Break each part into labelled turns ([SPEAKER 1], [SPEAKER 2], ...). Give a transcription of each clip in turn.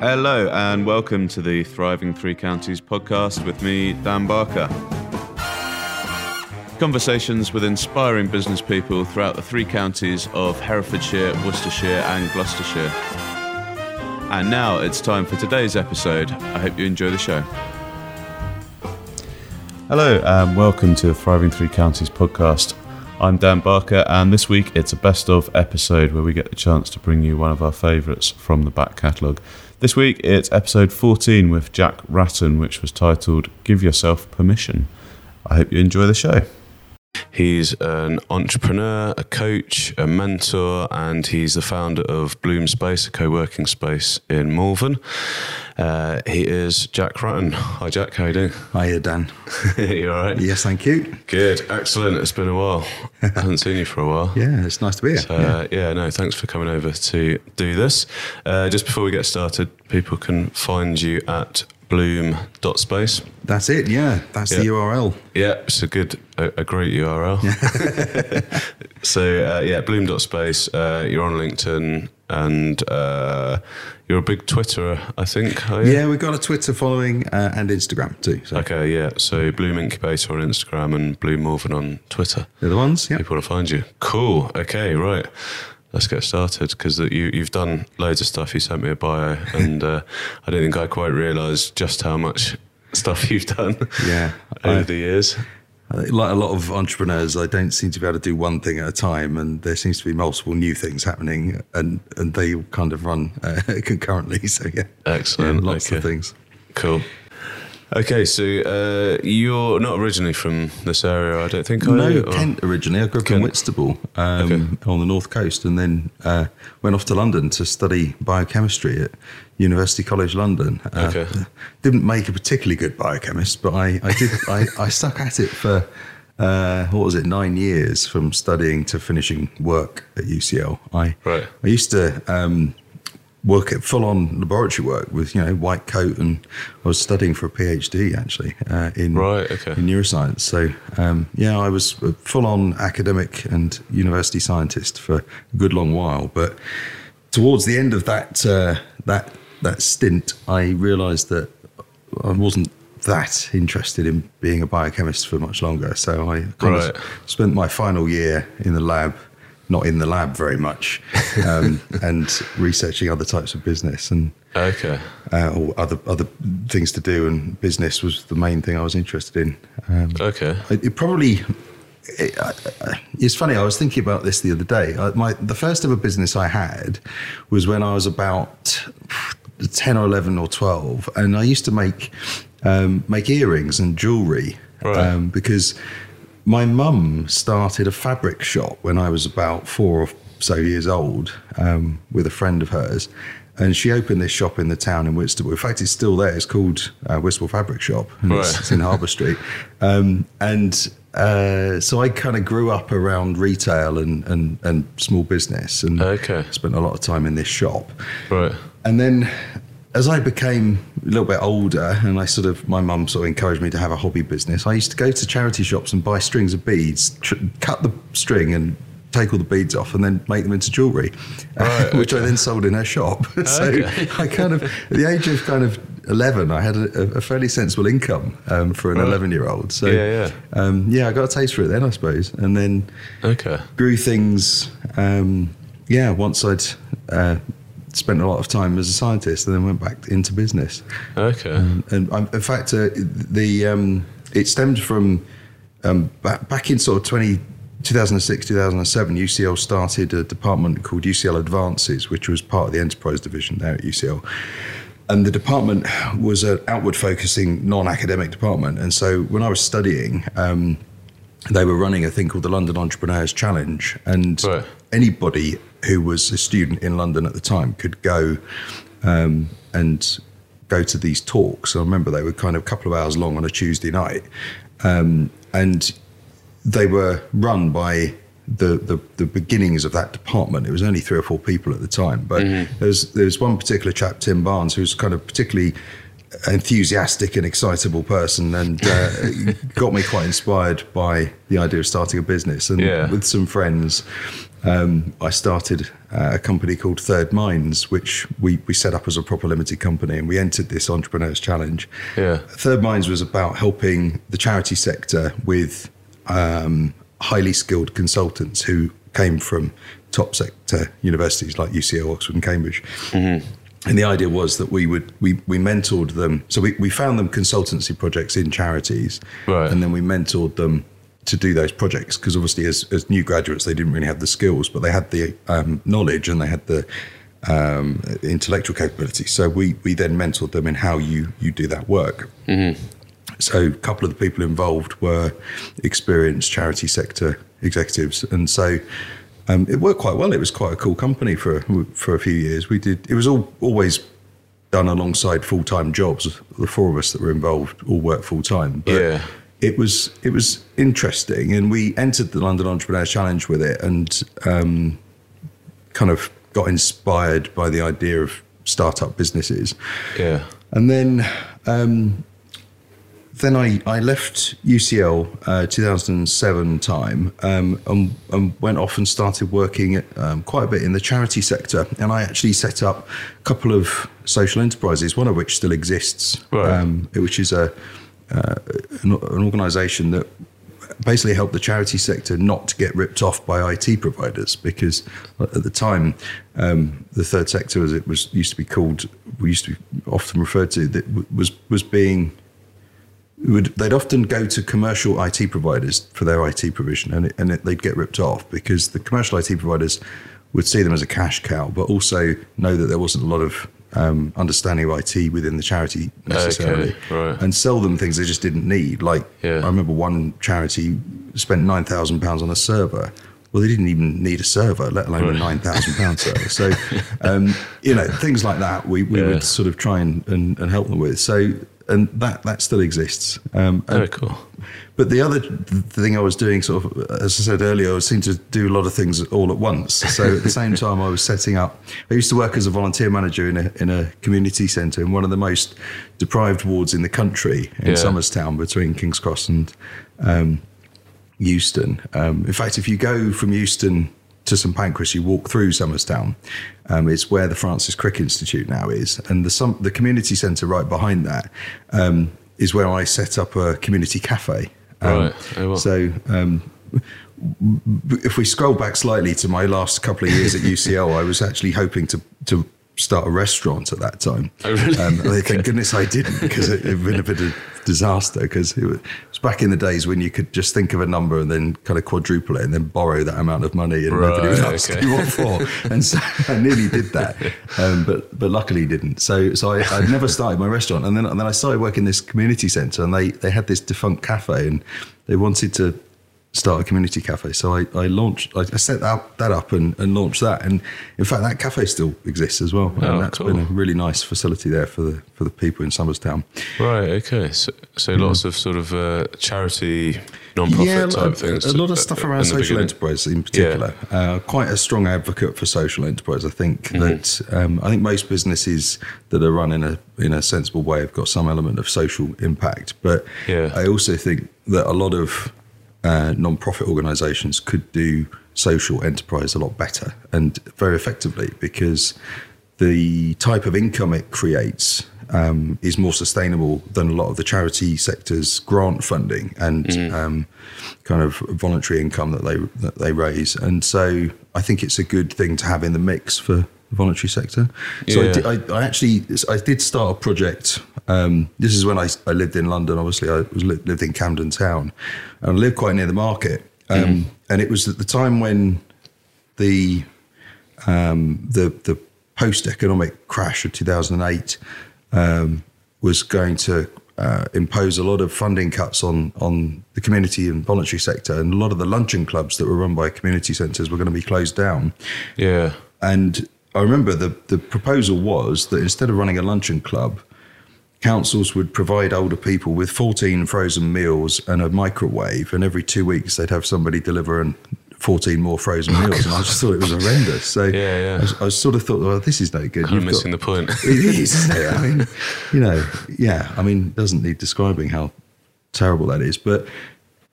[SPEAKER 1] Hello, and welcome to the Thriving Three Counties podcast with me, Dan Barker. Conversations with inspiring business people throughout the three counties of Herefordshire, Worcestershire, and Gloucestershire. And now it's time for today's episode. I hope you enjoy the show. Hello, and welcome to the Thriving Three Counties podcast. I'm Dan Barker, and this week it's a best of episode where we get the chance to bring you one of our favourites from the back catalogue. This week it's episode 14 with Jack Ratton, which was titled Give Yourself Permission. I hope you enjoy the show. He's an entrepreneur, a coach, a mentor, and he's the founder of Bloom Space, a co working space in Malvern. Uh, he is Jack Ratton. Hi, Jack. How you doing?
[SPEAKER 2] Hiya, Dan.
[SPEAKER 1] you all right?
[SPEAKER 2] Yes, thank you.
[SPEAKER 1] Good. Excellent. It's been a while. I haven't seen you for a while.
[SPEAKER 2] Yeah, it's nice to be here.
[SPEAKER 1] So, uh, yeah, no, thanks for coming over to do this. Uh, just before we get started, people can find you at bloom.space.
[SPEAKER 2] That's it, yeah. That's the URL.
[SPEAKER 1] Yeah, it's a good, a, a great URL. so, uh, yeah, bloom.space. Uh, you're on LinkedIn and uh, you're a big Twitterer, I think.
[SPEAKER 2] Yeah, we've got a Twitter following uh, and Instagram too. So
[SPEAKER 1] Okay, yeah. So, Bloom Incubator on Instagram and Bloom Malvern on Twitter.
[SPEAKER 2] they're the ones, yeah.
[SPEAKER 1] People want to find you. Cool. Okay, right. Let's get started because you, you've done loads of stuff. You sent me a bio, and uh, I don't think I quite realised just how much stuff you've done
[SPEAKER 2] Yeah.
[SPEAKER 1] over
[SPEAKER 2] I-
[SPEAKER 1] the years.
[SPEAKER 2] Like a lot of entrepreneurs, I don't seem to be able to do one thing at a time, and there seems to be multiple new things happening, and, and they all kind of run uh, concurrently. So, yeah.
[SPEAKER 1] Excellent.
[SPEAKER 2] Yeah, lots
[SPEAKER 1] Okay.
[SPEAKER 2] of things.
[SPEAKER 1] Cool. Okay, so uh, you're not originally from this area, I don't think.
[SPEAKER 2] No,
[SPEAKER 1] you?
[SPEAKER 2] Kent originally. I grew up
[SPEAKER 1] Kent.
[SPEAKER 2] in Whitstable um, on the north coast, and then uh, went off to London to study biochemistry at University College London. Uh,
[SPEAKER 1] Okay.
[SPEAKER 2] Didn't make a particularly good biochemist, but I, I did. I, I stuck at it for uh, what was it, nine years from studying to finishing work at UCL. I
[SPEAKER 1] Right.
[SPEAKER 2] I used to. Um, work at full on laboratory work with you know white coat and I was studying for a PhD actually uh, in
[SPEAKER 1] Right, okay.
[SPEAKER 2] in neuroscience. So um, yeah, I was a full on academic and university scientist for a good long while. But towards the end of that uh, that that stint, I realised that I wasn't that interested in being a biochemist for much longer. So I kind
[SPEAKER 1] Right.
[SPEAKER 2] of spent my final year in the lab. Not in the lab very much, um, and researching other types of business and
[SPEAKER 1] Okay.
[SPEAKER 2] uh, or other other things to do, and business was the main thing I was interested in. Um,
[SPEAKER 1] Okay.
[SPEAKER 2] it, it probably it, I- it's funny. I was thinking about this the other day. I, my the first ever business I had was when I was about ten or eleven or twelve, and I used to make um, make earrings and jewelry
[SPEAKER 1] Right.
[SPEAKER 2] um, because my mum started a fabric shop when I was about four or so years old um, with a friend of hers. And she opened this shop in the town in Whitstable. In fact, it's still there. It's called uh, Whitstable Fabric Shop. And it's,
[SPEAKER 1] Right.
[SPEAKER 2] it's in Harbour Street. Um, and uh, so I kind of grew up around retail and, and, and small business and
[SPEAKER 1] Okay.
[SPEAKER 2] spent a lot of time in this shop.
[SPEAKER 1] Right.
[SPEAKER 2] And then as I became a little bit older and I sort of, my mum sort of encouraged me to have a hobby business, I used to go to charity shops and buy strings of beads, tr- cut the string and take all the beads off and then make them into jewellery,
[SPEAKER 1] Right,
[SPEAKER 2] which I then sold in her shop. so
[SPEAKER 1] Okay.
[SPEAKER 2] I kind of, at the age of kind of 11, I had a, a fairly sensible income um, for an
[SPEAKER 1] Right.
[SPEAKER 2] 11 year old. So
[SPEAKER 1] Yeah, yeah.
[SPEAKER 2] Um, yeah, I got a taste for it then, I suppose. And then
[SPEAKER 1] Okay.
[SPEAKER 2] grew things. Um, yeah, once I'd uh, spent a lot of time as a scientist, and then went back into business.
[SPEAKER 1] Okay.
[SPEAKER 2] And um, in fact, uh, the um, it stemmed from um, back, back in sort of 20, 2006, 2007. UCL started a department called UCL Advances, which was part of the enterprise division there at UCL. And the department was an outward focusing, non academic department. And so when I was studying, um, they were running a thing called the London Entrepreneurs Challenge, and
[SPEAKER 1] Right.
[SPEAKER 2] anybody who was a student in London at the time could go um, and go to these talks. I remember they were kind of a couple of hours long on a Tuesday night, um, and they were run by the, the the beginnings of that department. It was only three or four people at the time, but there's there's one particular chap, Tim Barnes, who's kind of particularly enthusiastic and excitable person and uh, got me quite inspired by the idea of starting a business and
[SPEAKER 1] Yeah.
[SPEAKER 2] with some friends um, I started uh, a company called Third Minds, which we, we set up as a proper limited company and we entered this Entrepreneurs Challenge.
[SPEAKER 1] Yeah.
[SPEAKER 2] Third Minds was about helping the charity sector with um, highly skilled consultants who came from top sector universities like UCL, Oxford, and Cambridge. And the idea was that we would we, we mentored them. So we, we found them consultancy projects in charities,
[SPEAKER 1] Right.
[SPEAKER 2] and then we mentored them to do those projects because obviously as, as new graduates they didn't really have the skills, but they had the um, knowledge and they had the um, intellectual capability. So we we then mentored them in how you you do that work. So a couple of the people involved were experienced charity sector executives, and so um, it worked quite well. It was quite a cool company for for a few years. We did. It was all always done alongside full time jobs. The four of us that were involved all worked full time. But
[SPEAKER 1] Yeah.
[SPEAKER 2] It was it was interesting, and we entered the London Entrepreneur Challenge with it, and um, kind of got inspired by the idea of startup businesses.
[SPEAKER 1] Yeah.
[SPEAKER 2] And then, um, then I, I left UCL uh, 2007 time um, and, and went off and started working um, quite a bit in the charity sector. And I actually set up a couple of social enterprises, one of which still exists,
[SPEAKER 1] Right.
[SPEAKER 2] um, which is a uh, an, an organisation that basically helped the charity sector not to get ripped off by IT providers because at the time um, the third sector as it was used to be called we used to be often referred to that was was being would they'd often go to commercial IT providers for their IT provision and, it, and it, they'd get ripped off because the commercial IT providers would see them as a cash cow but also know that there wasn't a lot of um, understanding of IT within the charity necessarily
[SPEAKER 1] right.
[SPEAKER 2] and sell them things they just didn't need like
[SPEAKER 1] Yeah.
[SPEAKER 2] I remember one charity spent nine thousand pounds on a server. Well, they didn't even need a server, let alone a nine thousand pound server. So, um, you know, things like that we, we
[SPEAKER 1] Yeah.
[SPEAKER 2] would sort of try and, and, and help them with. So, and that that still exists. Um, and-
[SPEAKER 1] Very cool.
[SPEAKER 2] but the other thing I was doing, sort of, as I said earlier, I seemed to do a lot of things all at once. So at the same time, I was setting up. I used to work as a volunteer manager in a in a community centre in one of the most deprived wards in the country in
[SPEAKER 1] Yeah.
[SPEAKER 2] Somerstown, between Kings Cross and um, Euston. Um, in fact, if you go from Euston to St Pancras, you walk through Somerstown. Um, it's where the Francis Crick Institute now is, and the some, the community centre right behind that um, is where I set up a community cafe. Um,
[SPEAKER 1] Right. Oh.
[SPEAKER 2] So. Um, if we scroll back slightly to my last couple of years at UCL, I was actually hoping to to start a restaurant at that time.
[SPEAKER 1] Oh, really?
[SPEAKER 2] Um, Thank goodness I didn't because it had been a bit of disaster because it was, it was back in the days when you could just think of a number and then kind of quadruple it and then borrow that amount of money and nobody would
[SPEAKER 1] Right,
[SPEAKER 2] ask
[SPEAKER 1] okay.
[SPEAKER 2] you what for. And so I nearly did that, um, but but luckily didn't. So so I, I'd never started my restaurant and then and then I started working this community centre and they they had this defunct cafe and they wanted to start a community cafe. So I, I launched, I set that, that up and, and launched that. And in fact, that cafe still exists as well.
[SPEAKER 1] Oh,
[SPEAKER 2] and that's
[SPEAKER 1] cool.
[SPEAKER 2] been a really nice facility there for the for the people in Somerstown.
[SPEAKER 1] Right. Okay. So, so lots of sort of uh, charity, non-profit type
[SPEAKER 2] a,
[SPEAKER 1] things.
[SPEAKER 2] a lot of stuff around social enterprise in particular. Uh, quite a strong advocate for social enterprise. I think
[SPEAKER 1] Mm-hmm.
[SPEAKER 2] that um, I think most businesses that are run in a in a sensible way have got some element of social impact. But
[SPEAKER 1] Yeah.
[SPEAKER 2] I also think that a lot of uh, non-profit organisations could do social enterprise a lot better and very effectively because the type of income it creates um, is more sustainable than a lot of the charity sector's grant funding and um, kind of voluntary income that they that they raise. And so I think it's a good thing to have in the mix for the voluntary sector. So
[SPEAKER 1] Yeah.
[SPEAKER 2] I, did, I, I actually I did start a project. Um, this is when I, I lived in London. Obviously, I was li- lived in Camden Town, and I lived quite near the market. Um, And it was at the time when the um, the the post economic crash of 2008 um, was going to uh, impose a lot of funding cuts on on the community and voluntary sector, and a lot of the luncheon clubs that were run by community centres were going to be closed down.
[SPEAKER 1] Yeah.
[SPEAKER 2] And I remember the the proposal was that instead of running a luncheon club, councils would provide older people with 14 frozen meals and a microwave, and every two weeks they'd have somebody deliver and 14 more frozen oh, meals. And I just thought it was horrendous. So
[SPEAKER 1] Yeah, yeah.
[SPEAKER 2] I, I sort of thought, well, this is no good.
[SPEAKER 1] Kind of
[SPEAKER 2] You've got-
[SPEAKER 1] missing the point.
[SPEAKER 2] it is, isn't it? I mean, you know, yeah. I mean, doesn't need describing how terrible that is. But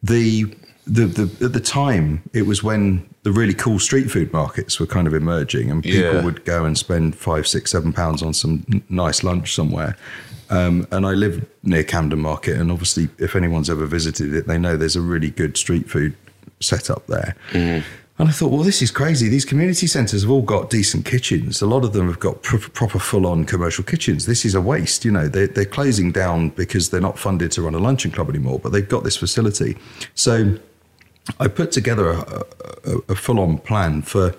[SPEAKER 2] the, the the at the time it was when the really cool street food markets were kind of emerging, and people
[SPEAKER 1] Yeah.
[SPEAKER 2] would go and spend five, six, seven pounds on some n- nice lunch somewhere. Um, and I live near Camden Market, and obviously, if anyone's ever visited it, they know there's a really good street food setup there. And I thought, well, this is crazy. These community centres have all got decent kitchens. A lot of them have got pr- proper full-on commercial kitchens. This is a waste. You know, they're, they're closing down because they're not funded to run a luncheon club anymore, but they've got this facility. So I put together a, a, a full-on plan for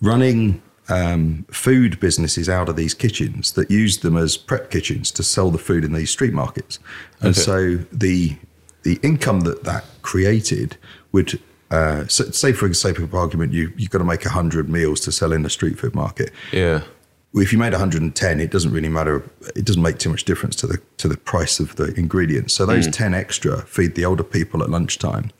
[SPEAKER 2] running um, food businesses out of these kitchens that use them as prep kitchens to sell the food in these street markets. And
[SPEAKER 1] Okay.
[SPEAKER 2] so the the income that that created would uh, so, say for sake of argument you you've got to make 100 meals to sell in a street food market
[SPEAKER 1] Yeah.
[SPEAKER 2] if you made 110 it doesn't really matter it doesn't make too much difference to the to the price of the ingredients so those 10 extra feed the older people at lunchtime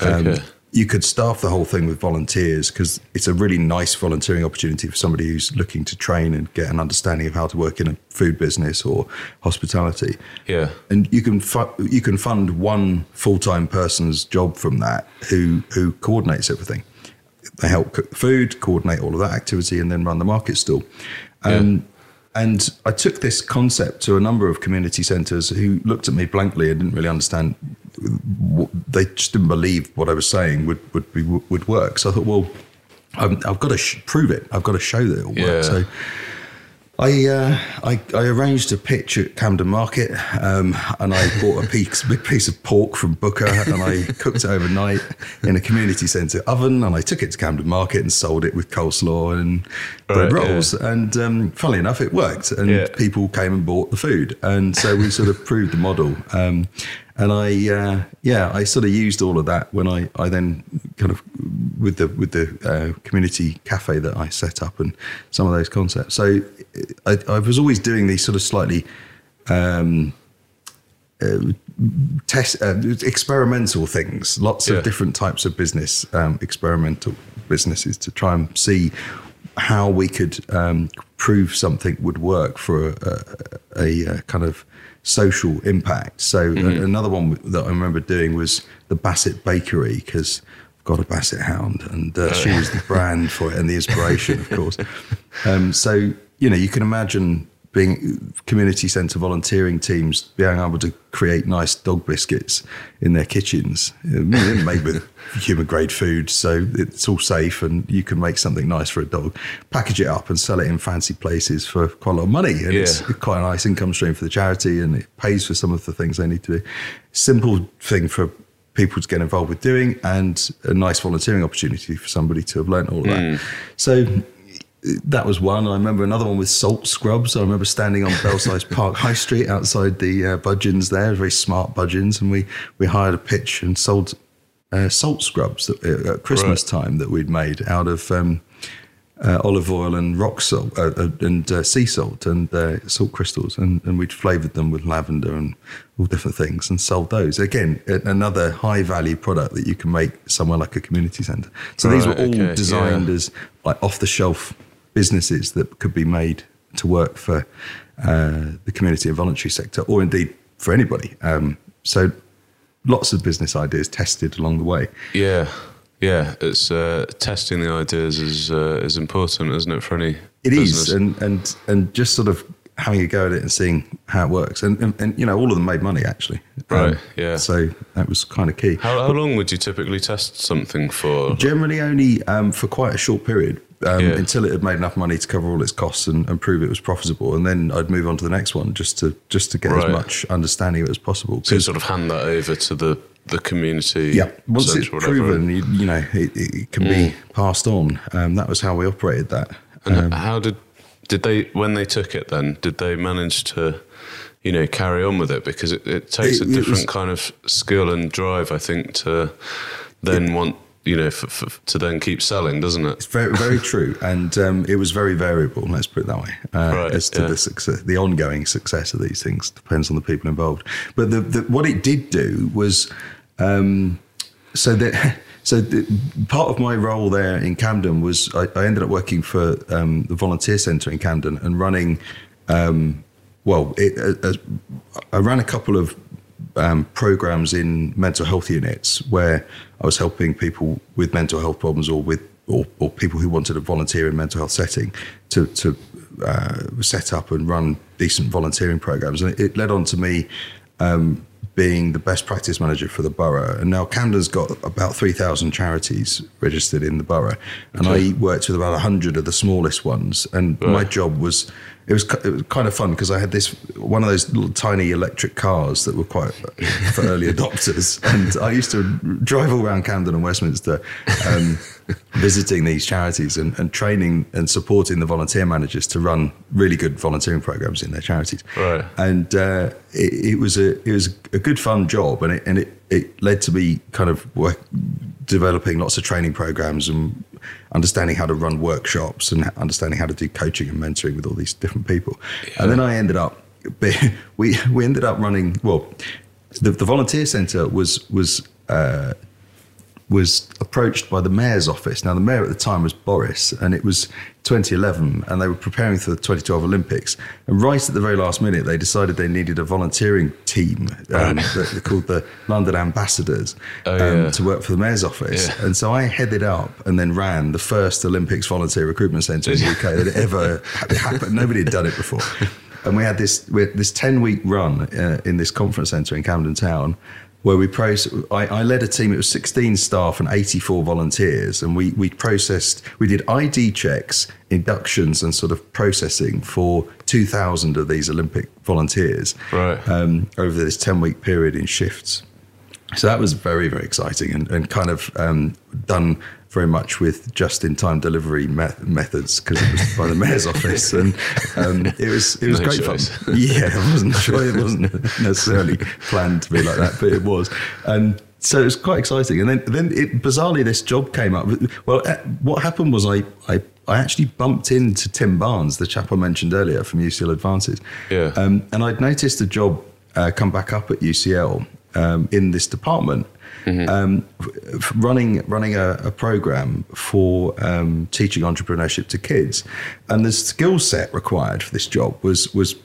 [SPEAKER 2] Um,
[SPEAKER 1] Okay.
[SPEAKER 2] you could staff the whole thing with volunteers because it's a really nice volunteering opportunity for somebody who's looking to train and get an understanding of how to work in a food business or hospitality
[SPEAKER 1] Yeah.
[SPEAKER 2] and you can fu- you can fund one full time person's job from that who who coordinates everything. They help cook food, coordinate all of that activity, and then run the market stall. Um, And I took this concept to a number of community centres who looked at me blankly and didn't really understand. They just didn't believe what I was saying would would be would work. So I thought, well, I'm, I've got to sh- prove it. I've got to show that it will
[SPEAKER 1] Yeah.
[SPEAKER 2] work. So I, uh, I I arranged a pitch at Camden Market, um, and I bought a piece, big piece of pork from Booker, and I cooked it overnight in a community centre oven, and I took it to Camden Market and sold it with coleslaw and bread
[SPEAKER 1] Right, yeah.
[SPEAKER 2] rolls. And um, funnily enough, it worked, and
[SPEAKER 1] Yeah.
[SPEAKER 2] people came and bought the food, and so we sort of proved the model. Um, and I, uh, yeah, I sort of used all of that when I, I then kind of with the with the uh, community cafe that I set up and some of those concepts. So I, I was always doing these sort of slightly um, uh, test uh, experimental things, lots
[SPEAKER 1] Yeah.
[SPEAKER 2] of different types of business, um, experimental businesses to try and see how we could um, prove something would work for a, a, a, uh kind of social impact. So a- another one that I remember doing was the Bassett Bakery because I've got a Bassett hound and uh, she was the brand for it and the inspiration, of course. Um, so you know you can imagine being community centre volunteering teams being able to create nice dog biscuits in their kitchens, Uh, made with human grade food, so it's all safe and you can make something nice for a dog, package it up and sell it in fancy places for quite a lot of money, and it's quite a nice income stream for the charity and it pays for some of the things they need to do. Simple thing for people to get involved with doing and a nice volunteering opportunity for somebody to have learnt all of that. So that was one. I remember another one with salt scrubs. I remember standing on Belsize Park High Street outside the uh, Budgens there, very smart Budgens, and we, we hired a pitch and sold uh, salt scrubs that, uh, at Christmas time that we'd made out of um, uh, olive oil and rock salt uh, uh, and uh, sea salt and uh, salt crystals, and, and we'd flavoured them with lavender and all different things and sold those. Again, another high value product that you can make somewhere like a community centre. So these were all
[SPEAKER 1] okay,
[SPEAKER 2] designed
[SPEAKER 1] yeah.
[SPEAKER 2] as like off the shelf businesses that could be made to work for uh, the community and voluntary sector, or indeed for anybody. Um, so lots of business ideas tested along the way.
[SPEAKER 1] Yeah. Yeah. It's uh, testing the ideas is uh, is important, isn't it, for any
[SPEAKER 2] It is,
[SPEAKER 1] business?
[SPEAKER 2] and and and just sort of having a go at it and seeing how it works, and and, and you know all of them made money actually. Um,
[SPEAKER 1] Right, yeah.
[SPEAKER 2] So that was kind of key.
[SPEAKER 1] How, how long would you typically test something for?
[SPEAKER 2] Generally, only um, for quite a short period um,
[SPEAKER 1] Yeah.
[SPEAKER 2] until it had made enough money to cover all its costs and, and prove it was profitable, and then I'd move on to the next one just to just to get
[SPEAKER 1] Right.
[SPEAKER 2] as much understanding of it as possible.
[SPEAKER 1] So sort of hand that over to the, the community.
[SPEAKER 2] Yeah, once it's
[SPEAKER 1] or whatever.
[SPEAKER 2] proven, you, you know, it, it can be passed on. Um, that was how we operated that.
[SPEAKER 1] And
[SPEAKER 2] Um,
[SPEAKER 1] how did did they when they took it? Then did they manage to, you know, carry on with it? Because it, it takes
[SPEAKER 2] It-
[SPEAKER 1] a different
[SPEAKER 2] was-
[SPEAKER 1] kind of skill and drive, I think, to then want you know f- f- to then keep selling, doesn't it?
[SPEAKER 2] It's very, very true, and um, it was very variable. Let's put it that way. Uh,
[SPEAKER 1] Right,
[SPEAKER 2] as to
[SPEAKER 1] yeah.
[SPEAKER 2] the success, the ongoing success of these things depends on the people involved. But the, the, what it did do was, um, so that. So the, part of my role there in Camden was I, I ended up working for um, the volunteer centre in Camden and running. Um, well, it, uh, uh, I ran a couple of um, programs in mental health units where I was helping people with mental health problems or with or, or people who wanted to volunteer in mental health setting to to uh, set up and run decent volunteering programs, and it, it led on to me um, being the best practice manager for the borough. And now Camden's got about 3,000 charities registered in the borough. And
[SPEAKER 1] Okay.
[SPEAKER 2] I worked with about 100 of the smallest ones. And my job was, it was, it was kind of fun because I had this, one of those little tiny electric cars that were quite for early adopters. And I used to drive all around Camden and Westminster um, visiting these charities and, and training and supporting the volunteer managers to run really good volunteering programs in their charities
[SPEAKER 1] Right.
[SPEAKER 2] and uh, it, it was a it was a good fun job, and it and it, it led to me kind of work, developing lots of training programs and understanding how to run workshops and understanding how to do coaching and mentoring with all these different people. And then I ended up we we ended up running well. The, the volunteer centre was was uh, was approached by the mayor's office. Now, the mayor at the time was Boris, and it was 2011, and they were preparing for the 2012 Olympics. And right at the very last minute, they decided they needed a volunteering team um, that called the London Ambassadors
[SPEAKER 1] Oh,
[SPEAKER 2] um,
[SPEAKER 1] yeah.
[SPEAKER 2] to work for the mayor's office.
[SPEAKER 1] Yeah.
[SPEAKER 2] And so I headed up and then ran the first Olympics volunteer recruitment centre in the UK that ever happened. Nobody had done it before. And we had this we had this 10 week run uh, in this conference centre in Camden Town where we process, I, I led a team, it was 16 staff and 84 volunteers. And we, we processed, we did ID checks, inductions, and sort of processing for 2,000 of these Olympic volunteers
[SPEAKER 1] Right.
[SPEAKER 2] um, over this 10 week period in shifts. So that was very, very exciting and, and kind of um, done very much with just in time delivery me- methods because it was by the mayor's office. And um, it was, it was
[SPEAKER 1] No
[SPEAKER 2] great
[SPEAKER 1] choice.
[SPEAKER 2] fun. Yeah, I wasn't sure it wasn't necessarily planned to be like that, but it was. And so it was quite exciting. And then, then it, bizarrely, this job came up. Well, uh, what happened was I, I, I actually bumped into Tim Barnes, the chap I mentioned earlier from UCL Advances.
[SPEAKER 1] Yeah.
[SPEAKER 2] Um, and I'd noticed a job uh, come back up at UCL um, in this department. Um, running running a, a program for um, teaching entrepreneurship to kids, and the skill set required for this job was was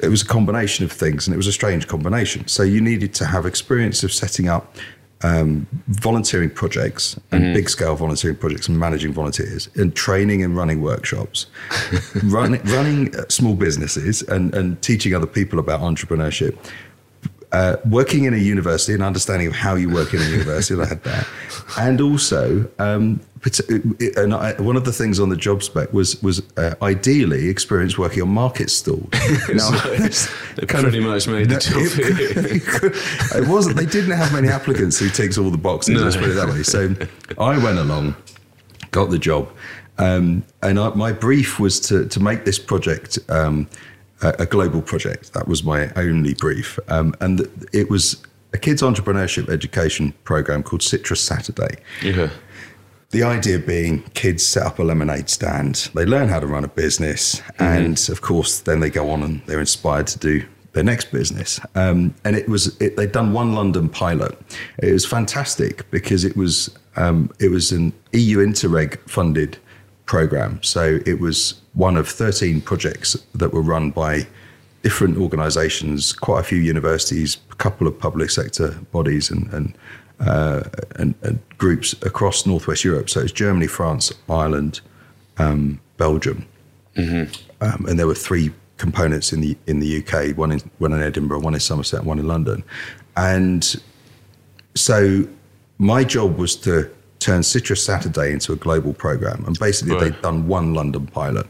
[SPEAKER 2] it was a combination of things, and it was a strange combination. So you needed to have experience of setting up um, volunteering projects and big scale volunteering projects and managing volunteers and training and running workshops, run, running small businesses and, and teaching other people about entrepreneurship. Uh, working in a university and understanding of how you work in a university, I had that, and also um, and I, one of the things on the job spec was was uh, ideally experience working on market stalls. Now, that's
[SPEAKER 1] They
[SPEAKER 2] kind of-
[SPEAKER 1] pretty much made the job
[SPEAKER 2] it, it wasn't. They didn't have many applicants who ticks all the boxes.
[SPEAKER 1] No.
[SPEAKER 2] Let's put it that way. So I went along, got the job, um, and I, my brief was to to make this project. Um, a, a global project. That was my only brief, um, and it was a kids entrepreneurship education program called Citrus Saturday.
[SPEAKER 1] Yeah.
[SPEAKER 2] The idea being kids set up a lemonade stand, they learn how to run a business, and of course, then they go on and they're inspired to do their next business. Um, and it was it, they'd done one London pilot. It was fantastic because it was um, it was an EU Interreg funded program. So it was one of 13 projects that were run by different organizations, quite a few universities, a couple of public sector bodies, and, and, uh, and, and groups across Northwest Europe. So it's Germany, France, Ireland, um, Belgium. Um, and there were three components in the in the UK, one in one in Edinburgh, one in Somerset, one in London. And so my job was to turn Citrus Saturday into a global program. And basically
[SPEAKER 1] Right.
[SPEAKER 2] they'd done one London pilot.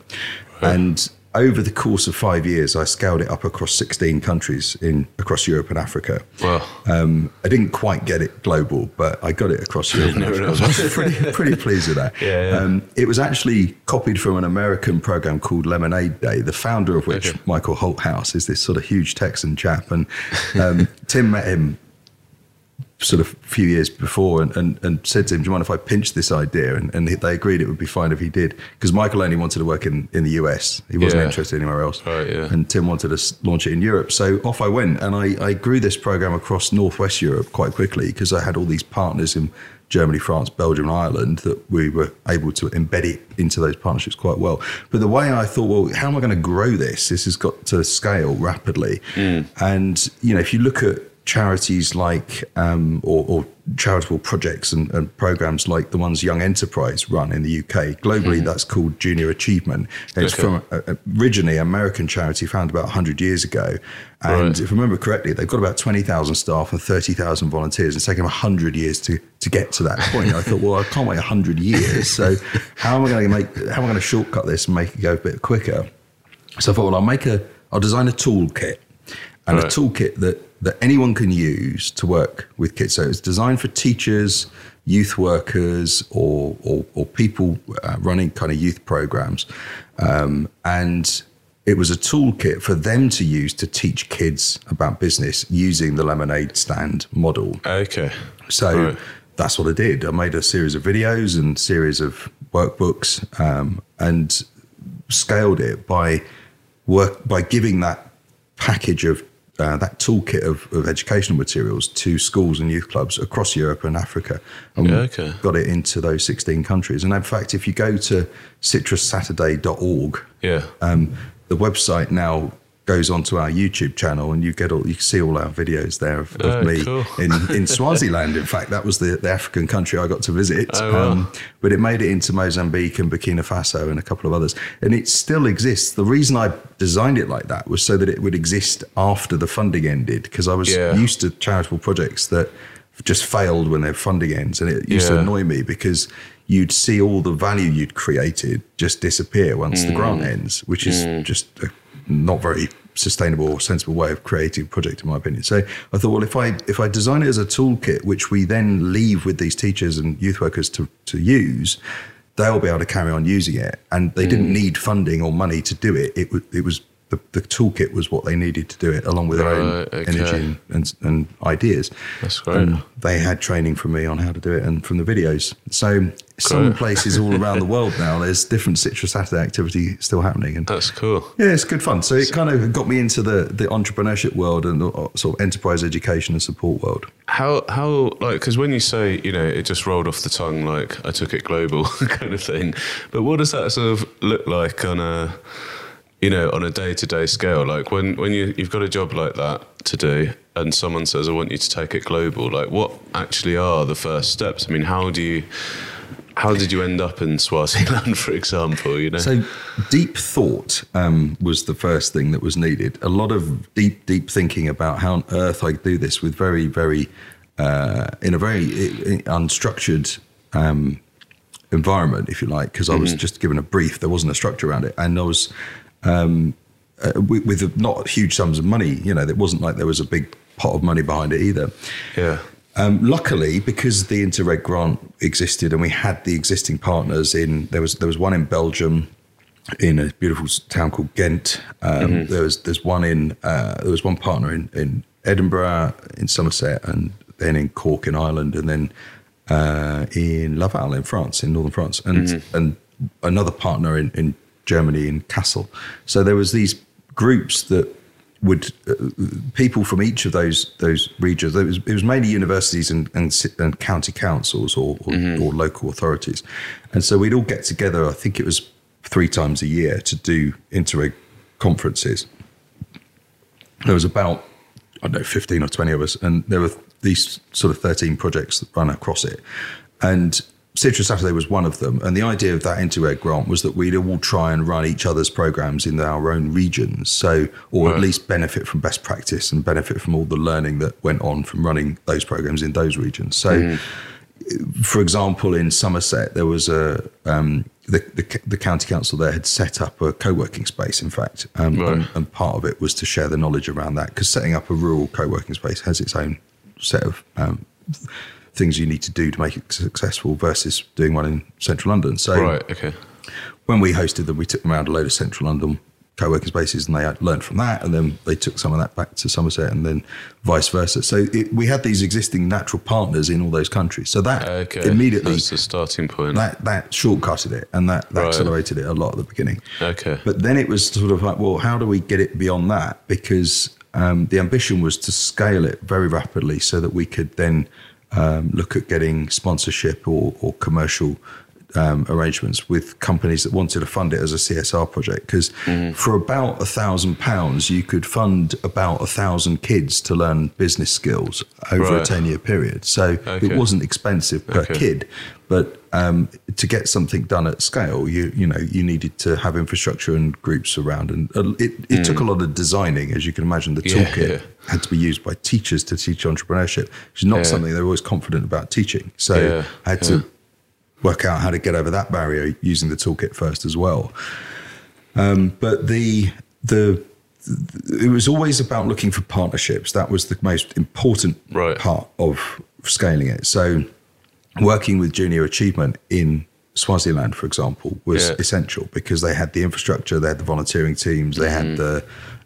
[SPEAKER 2] And over the course of five years, I scaled it up across 16 countries in across Europe and Africa.
[SPEAKER 1] Wow.
[SPEAKER 2] Um, I didn't quite get it global, but I got it across Europe. and Africa. I was pretty, pretty pleased with that.
[SPEAKER 1] Yeah, yeah.
[SPEAKER 2] Um, it was actually copied from an American program called Lemonade Day, the founder of which,
[SPEAKER 1] Okay.
[SPEAKER 2] Michael Holthouse, is this sort of huge Texan chap. And um, Tim met him sort of a few years before and, and, and said to him, Do you mind if I pinch this idea? And, and they agreed it would be fine if he did. Because Michael only wanted to work in, in the US, he wasn't
[SPEAKER 1] Yeah.
[SPEAKER 2] interested anywhere else.
[SPEAKER 1] Right, yeah.
[SPEAKER 2] And Tim wanted to launch it in Europe. So off I went. And I, I grew this program across Northwest Europe quite quickly because I had all these partners in Germany, France, Belgium, and Ireland that we were able to embed it into those partnerships quite well. But the way I thought, well, how am I going to grow this? This has got to scale rapidly. Mm. And, you know, if you look at charities like um, or, or charitable projects and, and programs like the ones Young Enterprise run in the UK. Globally, that's called Junior Achievement. It's
[SPEAKER 1] Okay.
[SPEAKER 2] from a, a- originally an American charity founded about 100 years ago. And
[SPEAKER 1] Right.
[SPEAKER 2] if I remember correctly, they've got about 20,000 staff and 30,000 volunteers. It's taken them 100 years to, to get to that point. I thought, well, I can't wait 100 years. So how am I going to make, how am I going to shortcut this and make it go a bit quicker? So I thought, well, I'll make a, I'll design a toolkit and a toolkit that, that anyone can use to work with kids. So it's designed for teachers, youth workers, or, or, or people uh, running kind of youth programs. Um, and it was a toolkit for them to use to teach kids about business using the lemonade stand model.
[SPEAKER 1] Okay.
[SPEAKER 2] So
[SPEAKER 1] Right.
[SPEAKER 2] that's what I did. I made a series of videos and series of workbooks um, and scaled it by work by giving that package of uh, that toolkit of, of educational materials to schools and youth clubs across Europe and Africa, and
[SPEAKER 1] okay.
[SPEAKER 2] got it into those 16 countries. And in fact, if you go to citrussaturday.org,
[SPEAKER 1] Yeah.
[SPEAKER 2] um, the website now goes onto our YouTube channel, and you get all you can see all our videos there of, of
[SPEAKER 1] Oh,
[SPEAKER 2] me
[SPEAKER 1] cool.
[SPEAKER 2] in, in Swaziland. In fact, that was the, the African country I got to visit. Um,
[SPEAKER 1] Oh, wow.
[SPEAKER 2] but it made it into Mozambique and Burkina Faso and a couple of others, and it still exists. The reason I designed it like that was so that it would exist after the funding ended, because I was
[SPEAKER 1] Yeah.
[SPEAKER 2] used to charitable projects that just failed when their funding ends, and it used to annoy me because you'd see all the value you'd created just disappear once the
[SPEAKER 1] Mm.
[SPEAKER 2] grant ends, which is just a not very sustainable or sensible way of creating a project, in my opinion. So I thought, well, if I if I design it as a toolkit, which we then leave with these teachers and youth workers to to use, they'll be able to carry on using it, and they
[SPEAKER 1] Mm.
[SPEAKER 2] didn't need funding or money to do it. It was it was. The, the toolkit was what they needed to do it, along with their own
[SPEAKER 1] okay.
[SPEAKER 2] energy and, and, ideas.
[SPEAKER 1] That's great.
[SPEAKER 2] And they had training from me on how to do it and from the videos. So some places all around the world now, there's different Citrus Saturday activity still happening. And
[SPEAKER 1] That's cool.
[SPEAKER 2] yeah, it's good fun. So it kind of got me into the, the entrepreneurship world and the uh, sort of enterprise education and support world.
[SPEAKER 1] How how like because when you say you know it just rolled off the tongue like I took it global kind of thing, but what does that sort of look like on a you know on a day to day scale? Like when when you you've got a job like that to do, and someone says I want you to take it global, like what actually are the first steps? I mean, how do you how did you end up in Swaziland, for example? You know,
[SPEAKER 2] So deep thought um, was the first thing that was needed. A lot of deep, deep thinking about how on earth I do this with very, very, uh, in a very unstructured um, environment, if you like, because I was just given a brief. There wasn't a structure around it, and I was um, uh, with, with not huge sums of money. You know, it wasn't like there was a big pot of money behind it either.
[SPEAKER 1] yeah,
[SPEAKER 2] Um, luckily, because the Interreg grant existed and we had the existing partners in, there was there was one in Belgium, in a beautiful town called Ghent. Um, There was there's one in uh, there was one partner in, in Edinburgh, in Somerset, and then in Cork in Ireland, and then uh, in Laval in France, in northern France, and and another partner in, in Germany in Kassel. So there was these groups that would uh, people from each of those those regions. It was, it was mainly universities and and, and county councils or or, or local authorities, and so we'd all get together. I think it was three times a year to do interreg conferences. There was about I don't know fifteen or twenty of us, and there were these sort of thirteen projects that run across it, and. Citrus Saturday was one of them, and the idea of that Interreg grant was that we'd all try and run each other's programs in our own regions, so or at least benefit from best practice and benefit from all the learning that went on from running those programs in those regions. So, for example, in Somerset, there was a um, the, the the county council there had set up a co-working space. In fact, um,
[SPEAKER 1] Right.
[SPEAKER 2] and, and part of it was to share the knowledge around that because setting up a rural co-working space has its own set of um, things you need to do to make it successful versus doing one in central London. So
[SPEAKER 1] right, okay,
[SPEAKER 2] when we hosted them, we took them around a load of central London co-working spaces and they had learned from that and then they took some of that back to Somerset and then vice versa. So it, we had these existing natural partners in all those countries. So that
[SPEAKER 1] Okay.
[SPEAKER 2] immediately
[SPEAKER 1] That's the starting point.
[SPEAKER 2] that that shortcutted it and that, that
[SPEAKER 1] Right.
[SPEAKER 2] accelerated it a lot at the beginning.
[SPEAKER 1] Okay.
[SPEAKER 2] But then it was sort of like, well, how do we get it beyond that? Because um, the ambition was to scale it very rapidly so that we could then um, look at getting sponsorship or, or commercial um, arrangements with companies that wanted to fund it as a CSR project. Because
[SPEAKER 1] Mm-hmm.
[SPEAKER 2] for about a thousand pounds, you could fund about a thousand kids to learn business skills over a 10 year period. So
[SPEAKER 1] Okay.
[SPEAKER 2] it wasn't expensive per
[SPEAKER 1] Okay.
[SPEAKER 2] kid. But um, to get something done at scale, you you know you needed to have infrastructure and groups around, and uh, it, it took a lot of designing, as you can imagine. The
[SPEAKER 1] Mm. Yeah,
[SPEAKER 2] toolkit
[SPEAKER 1] yeah.
[SPEAKER 2] had to be used by teachers to teach entrepreneurship, which is not
[SPEAKER 1] Yeah.
[SPEAKER 2] something they're always confident about teaching. So I had to work out how to get over that barrier using the toolkit first as well. Um, but the the it was always about looking for partnerships. That was the most important
[SPEAKER 1] Right.
[SPEAKER 2] part of scaling it. So, working with Junior Achievement in Swaziland, for example, was
[SPEAKER 1] Yeah.
[SPEAKER 2] essential because they had the infrastructure, they had the volunteering teams, they
[SPEAKER 1] Mm-hmm.
[SPEAKER 2] had the,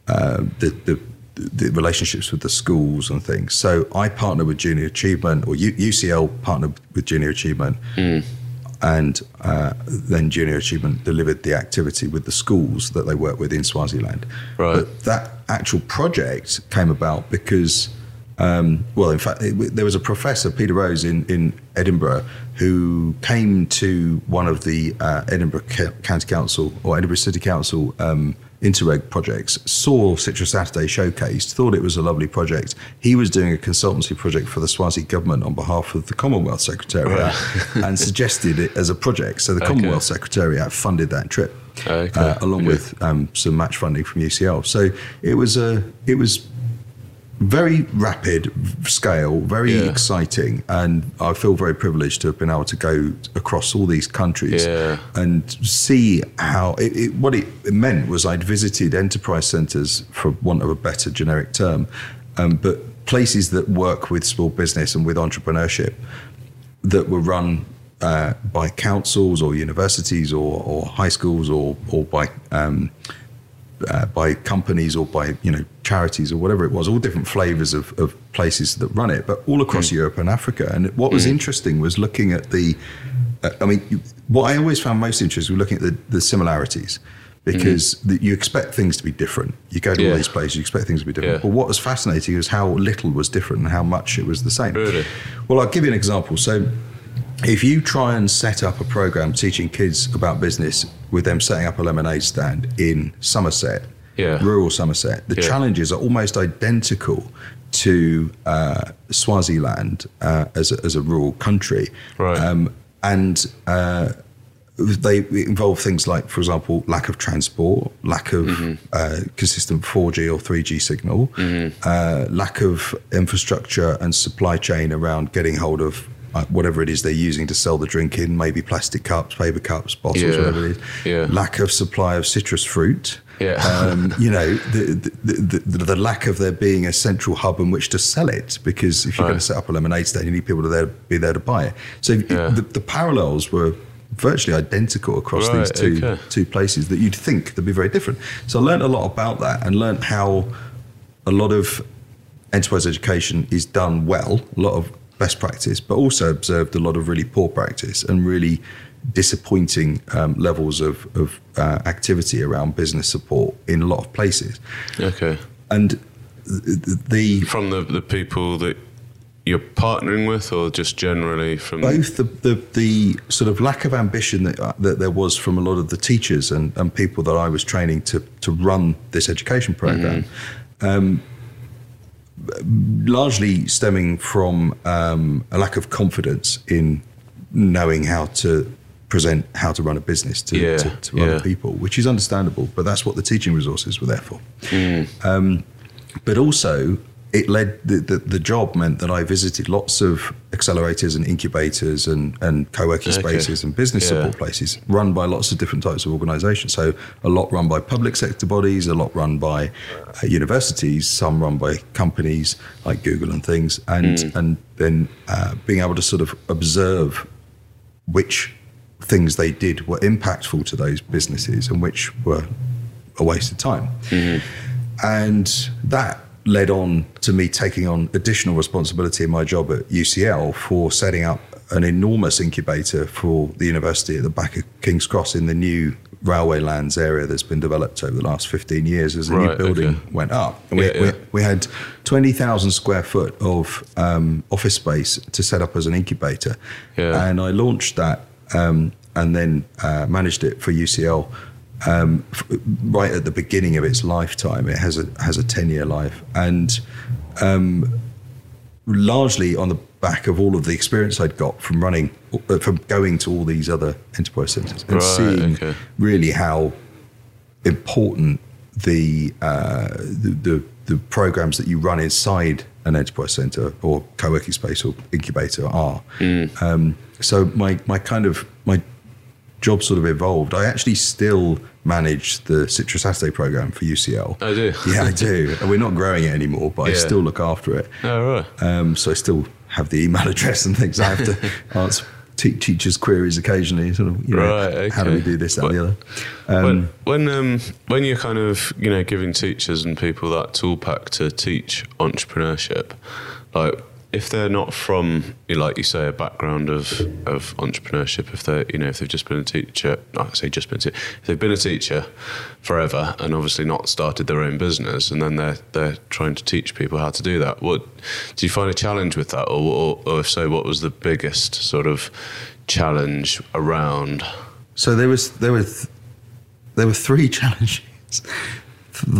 [SPEAKER 2] uh, the the the relationships with the schools and things. So I partnered with Junior Achievement, or U- UCL partnered with Junior Achievement,
[SPEAKER 1] Mm.
[SPEAKER 2] And uh, then Junior Achievement delivered the activity with the schools that they work with in Swaziland.
[SPEAKER 1] Right.
[SPEAKER 2] But that actual project came about because, um, well, in fact, it, there was a professor, Peter Rose, in, in Edinburgh, who came to one of the uh, Edinburgh County Council or Edinburgh City Council um, Interreg projects, saw Citrus Saturday showcased, thought it was a lovely project. He was doing a consultancy project for the Swazi government on behalf of the Commonwealth Secretariat and suggested it as a project. So the
[SPEAKER 1] Okay.
[SPEAKER 2] Commonwealth Secretariat funded that trip
[SPEAKER 1] Okay.
[SPEAKER 2] uh, along
[SPEAKER 1] Okay.
[SPEAKER 2] with um, some match funding from UCL. So it was a it was very rapid scale, very
[SPEAKER 1] Yeah.
[SPEAKER 2] exciting, and I feel very privileged to have been able to go across all these countries
[SPEAKER 1] Yeah.
[SPEAKER 2] and see how it, it, what it meant was I'd visited enterprise centres, for want of a better generic term, um, but places that work with small business and with entrepreneurship that were run uh, by councils or universities or, or high schools or or by um, uh, by companies or by you know charities or whatever it was, all different flavors of, of places that run it, but all across Europe and Africa. And what was interesting was looking at the, uh, I mean, what I always found most interesting was looking at the, the similarities. Because the, you expect things to be different. You go to
[SPEAKER 1] Yeah.
[SPEAKER 2] all these places, you expect things to be different.
[SPEAKER 1] Yeah.
[SPEAKER 2] But what was fascinating was how little was different and how much it was the same.
[SPEAKER 1] Really?
[SPEAKER 2] Well, I'll give you an example. So, if you try and set up a program teaching kids about business with them setting up a lemonade stand in Somerset,
[SPEAKER 1] Yeah.
[SPEAKER 2] rural Somerset, the
[SPEAKER 1] Yeah.
[SPEAKER 2] challenges are almost identical to uh, Swaziland uh, as, a, as a rural country.
[SPEAKER 1] Right.
[SPEAKER 2] Um, and uh, they involve things like, for example, lack of transport, lack of
[SPEAKER 1] Mm-hmm.
[SPEAKER 2] uh, consistent 4G or 3G signal, uh, lack of infrastructure and supply chain around getting hold of whatever it is they're using to sell the drink in, maybe plastic cups, paper cups, bottles,
[SPEAKER 1] Yeah.
[SPEAKER 2] whatever it is.
[SPEAKER 1] Yeah.
[SPEAKER 2] Lack of supply of citrus fruit.
[SPEAKER 1] Yeah.
[SPEAKER 2] Um, you know, the, the, the, the lack of there being a central hub in which to sell it, because if you're
[SPEAKER 1] Right.
[SPEAKER 2] going to set up a lemonade stand, you need people to there, be there to buy it. So
[SPEAKER 1] Yeah.
[SPEAKER 2] the, the parallels were virtually identical across
[SPEAKER 1] Right,
[SPEAKER 2] these two
[SPEAKER 1] okay.
[SPEAKER 2] two places that you'd think they'd be very different. So I learned a lot about that and learned how a lot of enterprise education is done well, a lot of best practice, but also observed a lot of really poor practice and really disappointing um, levels of, of uh, activity around business support in a lot of places.
[SPEAKER 1] Okay.
[SPEAKER 2] And the, the
[SPEAKER 1] From the, the people that you're partnering with, or just generally from
[SPEAKER 2] both the, the, the sort of lack of ambition that, uh, that there was from a lot of the teachers and, and people that I was training to, to run this education program, um, largely stemming from um, a lack of confidence in knowing how to present how to run a business to,
[SPEAKER 1] Yeah,
[SPEAKER 2] to, to other
[SPEAKER 1] yeah.
[SPEAKER 2] people, which is understandable, but that's what the teaching resources were there for. Um, but also it led the, the, the job meant that I visited lots of accelerators and incubators and, and co-working
[SPEAKER 1] Okay.
[SPEAKER 2] spaces and business
[SPEAKER 1] Yeah.
[SPEAKER 2] support places run by lots of different types of organizations. So a lot run by public sector bodies, a lot run by uh, universities, some run by companies like Google and things, and
[SPEAKER 1] Hmm.
[SPEAKER 2] and then uh, being able to sort of observe which things they did were impactful to those businesses and which were a waste of time. And that led on to me taking on additional responsibility in my job at UCL for setting up an enormous incubator for the university at the back of King's Cross in the new railway lands area that's been developed over the last 15 years as a new building
[SPEAKER 1] okay.
[SPEAKER 2] went up. And we,
[SPEAKER 1] Yeah, yeah.
[SPEAKER 2] we, we had 20,000 square foot of um, office space to set up as an incubator.
[SPEAKER 1] Yeah.
[SPEAKER 2] And I launched that um, and then uh, managed it for UCL um, f- right at the beginning of its lifetime. It has a, has a 10 year life. And um, largely on the back of all of the experience I'd got from running, uh, from going to all these other enterprise centers and
[SPEAKER 1] Right,
[SPEAKER 2] seeing
[SPEAKER 1] okay.
[SPEAKER 2] really how important the, uh, the, the the programs that you run inside an enterprise center or co-working space or incubator are. Um, so my my kind of my job sort of evolved. I actually still manage the Citrus Saturday program for UCL.
[SPEAKER 1] I do.
[SPEAKER 2] Yeah, I do. And we're not growing it anymore, but I still look after it.
[SPEAKER 1] Oh, right.
[SPEAKER 2] Um, so I still have the email address and things. I have to answer te- teachers' queries occasionally. Sort of, you know,
[SPEAKER 1] Right,
[SPEAKER 2] how do we do this, that, and the other?
[SPEAKER 1] when
[SPEAKER 2] Um,
[SPEAKER 1] when um, when you're kind of you know giving teachers and people that tool pack to teach entrepreneurship, like if they're not from like you say a background of of entrepreneurship, if they're you know if they've just been a teacher, I say just been a teacher, if they've been a teacher forever and obviously not started their own business, and then they're they're trying to teach people how to do that. What do you find a challenge with that, or, or, or if so, what was the biggest sort of challenge around?
[SPEAKER 2] So there was there were th- there were three challenges.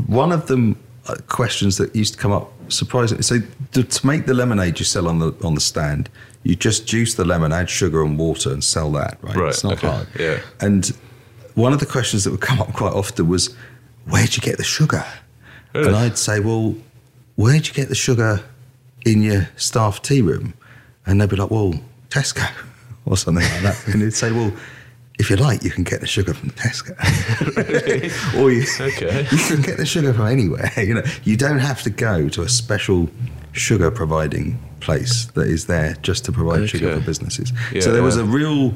[SPEAKER 2] One of them Uh, questions that used to come up surprisingly. So to, to make the lemonade you sell on the on the stand, you just juice the lemon, add sugar and water, and sell that. Right,
[SPEAKER 1] Right,
[SPEAKER 2] it's not
[SPEAKER 1] okay,
[SPEAKER 2] hard.
[SPEAKER 1] yeah.
[SPEAKER 2] And one of the questions that would come up quite often was, "Where'd you get the sugar?"
[SPEAKER 1] Really?
[SPEAKER 2] And I'd say, "Well, where'd you get the sugar in your staff tea room?" And they'd be like, "Well, Tesco or something like that." And they'd say, "Well." If you like, you can get the sugar from Tesco, or you,
[SPEAKER 1] Okay.
[SPEAKER 2] you can get the sugar from anywhere. You know, you don't have to go to a special sugar providing place that is there just to provide sugar for businesses.
[SPEAKER 1] Yeah,
[SPEAKER 2] so there was a real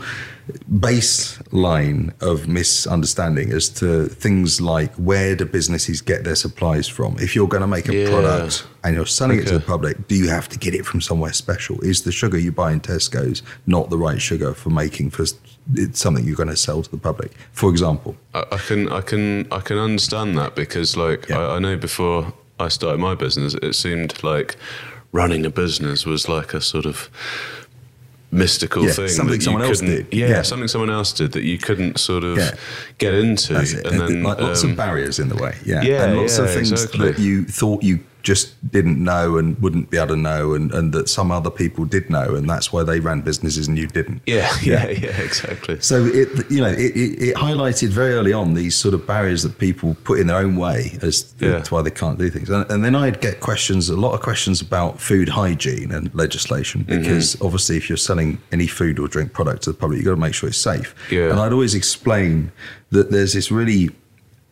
[SPEAKER 2] baseline of misunderstanding as to things like where do businesses get their supplies from? If you're going to make a
[SPEAKER 1] Yeah.
[SPEAKER 2] product and you're selling it to the public, do you have to get it from somewhere special? Is the sugar you buy in Tesco's not the right sugar for making for it's something you're going to sell to the public? For example,
[SPEAKER 1] I, I can I can I can understand that because like
[SPEAKER 2] Yeah.
[SPEAKER 1] I, I know before I started my business, it seemed like running a business was like a sort of mystical
[SPEAKER 2] Yeah,
[SPEAKER 1] thing.
[SPEAKER 2] something someone else did.
[SPEAKER 1] Yeah,
[SPEAKER 2] Yeah.
[SPEAKER 1] something someone else did that you couldn't sort of
[SPEAKER 2] Yeah.
[SPEAKER 1] get into.
[SPEAKER 2] It.
[SPEAKER 1] And then
[SPEAKER 2] like lots
[SPEAKER 1] um,
[SPEAKER 2] of barriers in the way. Yeah.
[SPEAKER 1] Yeah,
[SPEAKER 2] And lots of things
[SPEAKER 1] exactly.
[SPEAKER 2] that you thought you just didn't know and wouldn't be able to know and, and that some other people did know and that's why they ran businesses and you didn't.
[SPEAKER 1] yeah, yeah, yeah, exactly.
[SPEAKER 2] So it, you know, it, it, it highlighted very early on these sort of barriers that people put in their own way as
[SPEAKER 1] Yeah.
[SPEAKER 2] to why they can't do things. And, and then I'd get questions, a lot of questions about food hygiene and legislation,
[SPEAKER 1] Mm-hmm.
[SPEAKER 2] because obviously if you're selling any food or drink product to the public, you've got to make sure it's safe.
[SPEAKER 1] Yeah.
[SPEAKER 2] And I'd always explain that there's this really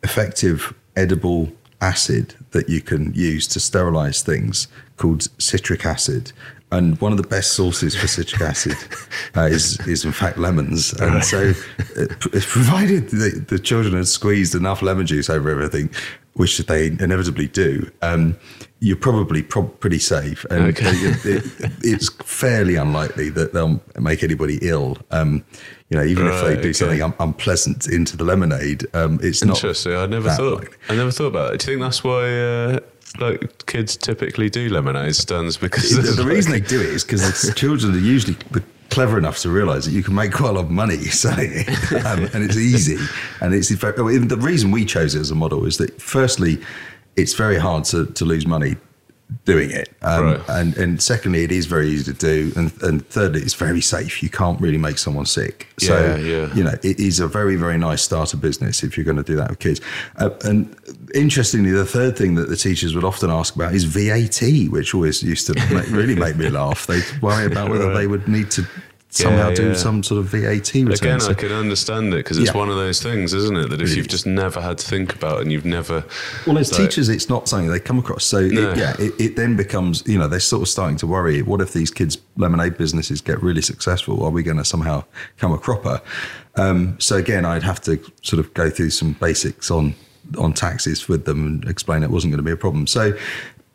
[SPEAKER 2] effective edible acid that you can use to sterilize things called citric acid. And one of the best sources for citric acid uh, is, is in fact lemons. And so, uh, p- provided the, the children had squeezed enough lemon juice over everything, which they inevitably do, um, you're probably prob- pretty safe. And
[SPEAKER 1] Okay.
[SPEAKER 2] it- it- it's fairly unlikely that they'll make anybody ill. Um, you know, even if they do
[SPEAKER 1] okay.
[SPEAKER 2] something un- unpleasant into the lemonade, um, it's not
[SPEAKER 1] Interesting. I never thought. I never thought about it. Do you think that's why uh, like kids typically do lemonade stands because
[SPEAKER 2] the, the
[SPEAKER 1] like-
[SPEAKER 2] reason they do it is because children are usually clever enough to realise that you can make quite a lot of money selling it, um, and it's easy. And it's in fact, the reason we chose it as a model is that firstly, it's very hard to, to lose money doing it, um,
[SPEAKER 1] Right.
[SPEAKER 2] and and secondly, it is very easy to do, and and thirdly, it's very safe. You can't really make someone sick. So
[SPEAKER 1] Yeah, yeah.
[SPEAKER 2] you know, it is a very very nice starter business if you're going to do that with kids. Uh, and interestingly, the third thing that the teachers would often ask about is VAT, which always used to make, really make me laugh. They'd worry about whether
[SPEAKER 1] Right.
[SPEAKER 2] they would need to somehow
[SPEAKER 1] Yeah,
[SPEAKER 2] do some sort of VAT return.
[SPEAKER 1] Again,
[SPEAKER 2] So-
[SPEAKER 1] I can understand it because it's
[SPEAKER 2] Yeah.
[SPEAKER 1] one of those things, isn't it? That if you've just never had to think about and you've never.
[SPEAKER 2] Well, as
[SPEAKER 1] like-
[SPEAKER 2] teachers, it's not something they come across. So,
[SPEAKER 1] No.
[SPEAKER 2] it, yeah, it, it then becomes, you know, they're sort of starting to worry what if these kids' lemonade businesses get really successful? Are we going to somehow come a cropper? Um, so, again, I'd have to sort of go through some basics on on taxes with them and explain it wasn't going to be a problem. So,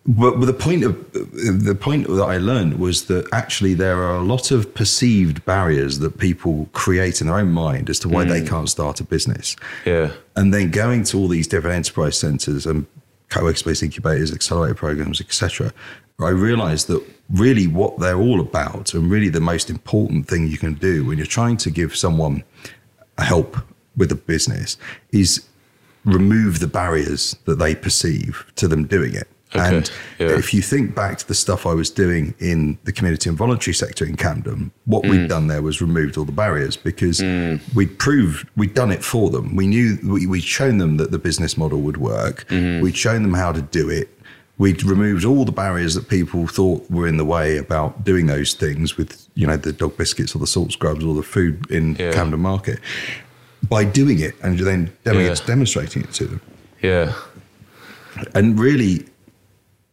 [SPEAKER 2] but, the point of the point that I learned was that actually there are a lot of perceived barriers that people create in their own mind as to why they mm. can't start a business.
[SPEAKER 1] Yeah.
[SPEAKER 2] And then going to all these different enterprise centers and co-working space incubators, accelerator programs, etc. I realized that really what they're all about, and really the most important thing you can do when you're trying to give someone help with a business, is remove the barriers that they perceive to them doing it.
[SPEAKER 1] Okay,
[SPEAKER 2] And
[SPEAKER 1] yeah.
[SPEAKER 2] if you think back to the stuff I was doing in the community and voluntary sector in Camden, what we'd mm. done there was removed all the barriers because mm. we'd proved we'd done it for them. We knew we, we'd shown them that the business model would work. Mm-hmm. We'd shown them how to do it. We'd removed all the barriers that people thought were in the way about doing those things with, you know, the dog biscuits or the salt scrubs or the food in
[SPEAKER 1] Yeah.
[SPEAKER 2] Camden Market by doing it and then
[SPEAKER 1] Yeah.
[SPEAKER 2] demonstrating it to them
[SPEAKER 1] Yeah.
[SPEAKER 2] and really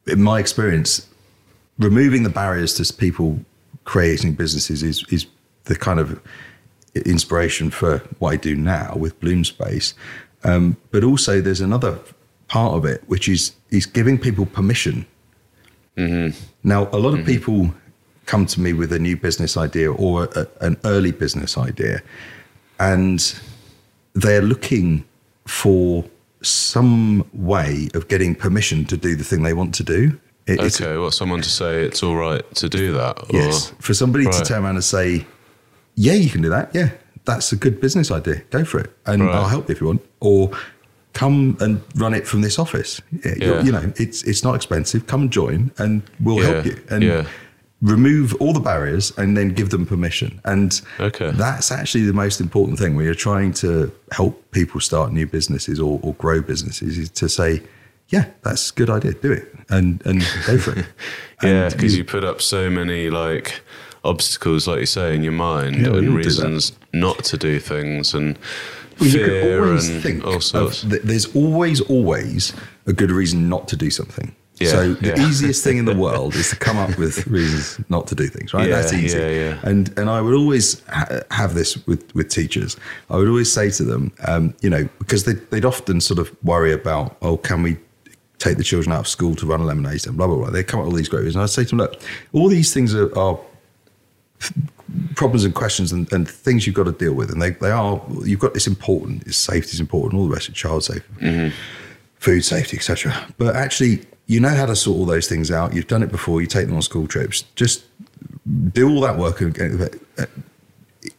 [SPEAKER 2] in my experience removing the barriers to people creating businesses is is the kind of inspiration for what I do now with Bloom Space um, but also there's another part of it which is is giving people permission. Now a lot of people come to me with a new business idea or a, an early business idea and they're looking for some way of getting permission to do the thing they want to do. It-
[SPEAKER 1] Okay. Well, someone to say it's all right to do that. Or,
[SPEAKER 2] yes. For somebody to turn around and say, yeah, you can do that. Yeah, that's a good business idea. Go for it. And
[SPEAKER 1] Right.
[SPEAKER 2] I'll help you if you want. Or come and run it from this office. Yeah,
[SPEAKER 1] Yeah.
[SPEAKER 2] You know, it's, it's not expensive. Come and join and we'll
[SPEAKER 1] Yeah,
[SPEAKER 2] help you. And
[SPEAKER 1] yeah.
[SPEAKER 2] Remove all the barriers and then give them permission. And
[SPEAKER 1] Okay.
[SPEAKER 2] that's actually the most important thing when you're trying to help people start new businesses or, or grow businesses is to say, yeah, that's a good idea. Do it and, and go for it.
[SPEAKER 1] Yeah, because you put up so many like obstacles, like you say, in your mind
[SPEAKER 2] Yeah,
[SPEAKER 1] and
[SPEAKER 2] all do that.
[SPEAKER 1] reasons not to do things and
[SPEAKER 2] Well, you
[SPEAKER 1] fear
[SPEAKER 2] always
[SPEAKER 1] and
[SPEAKER 2] think
[SPEAKER 1] all sorts.
[SPEAKER 2] th- there's always, always a good reason not to do something.
[SPEAKER 1] Yeah,
[SPEAKER 2] so the
[SPEAKER 1] yeah.
[SPEAKER 2] easiest thing in the world is to come up with reasons not to do things, right?
[SPEAKER 1] Yeah,
[SPEAKER 2] That's easy. And and I would always ha- have this with with teachers. I would always say to them, um, you know, because they, they'd often sort of worry about, oh, can we take the children out of school to run a lemonade stand, blah blah blah. They come up with all these great reasons. And I say to them, look, all these things are, are problems and questions and, and things you've got to deal with. And they, they are, you've got it's important, it's safety is important, all the rest of child safety, food safety, etc. But actually, you know how to sort all those things out. You've done it before. You take them on school trips. Just do all that work.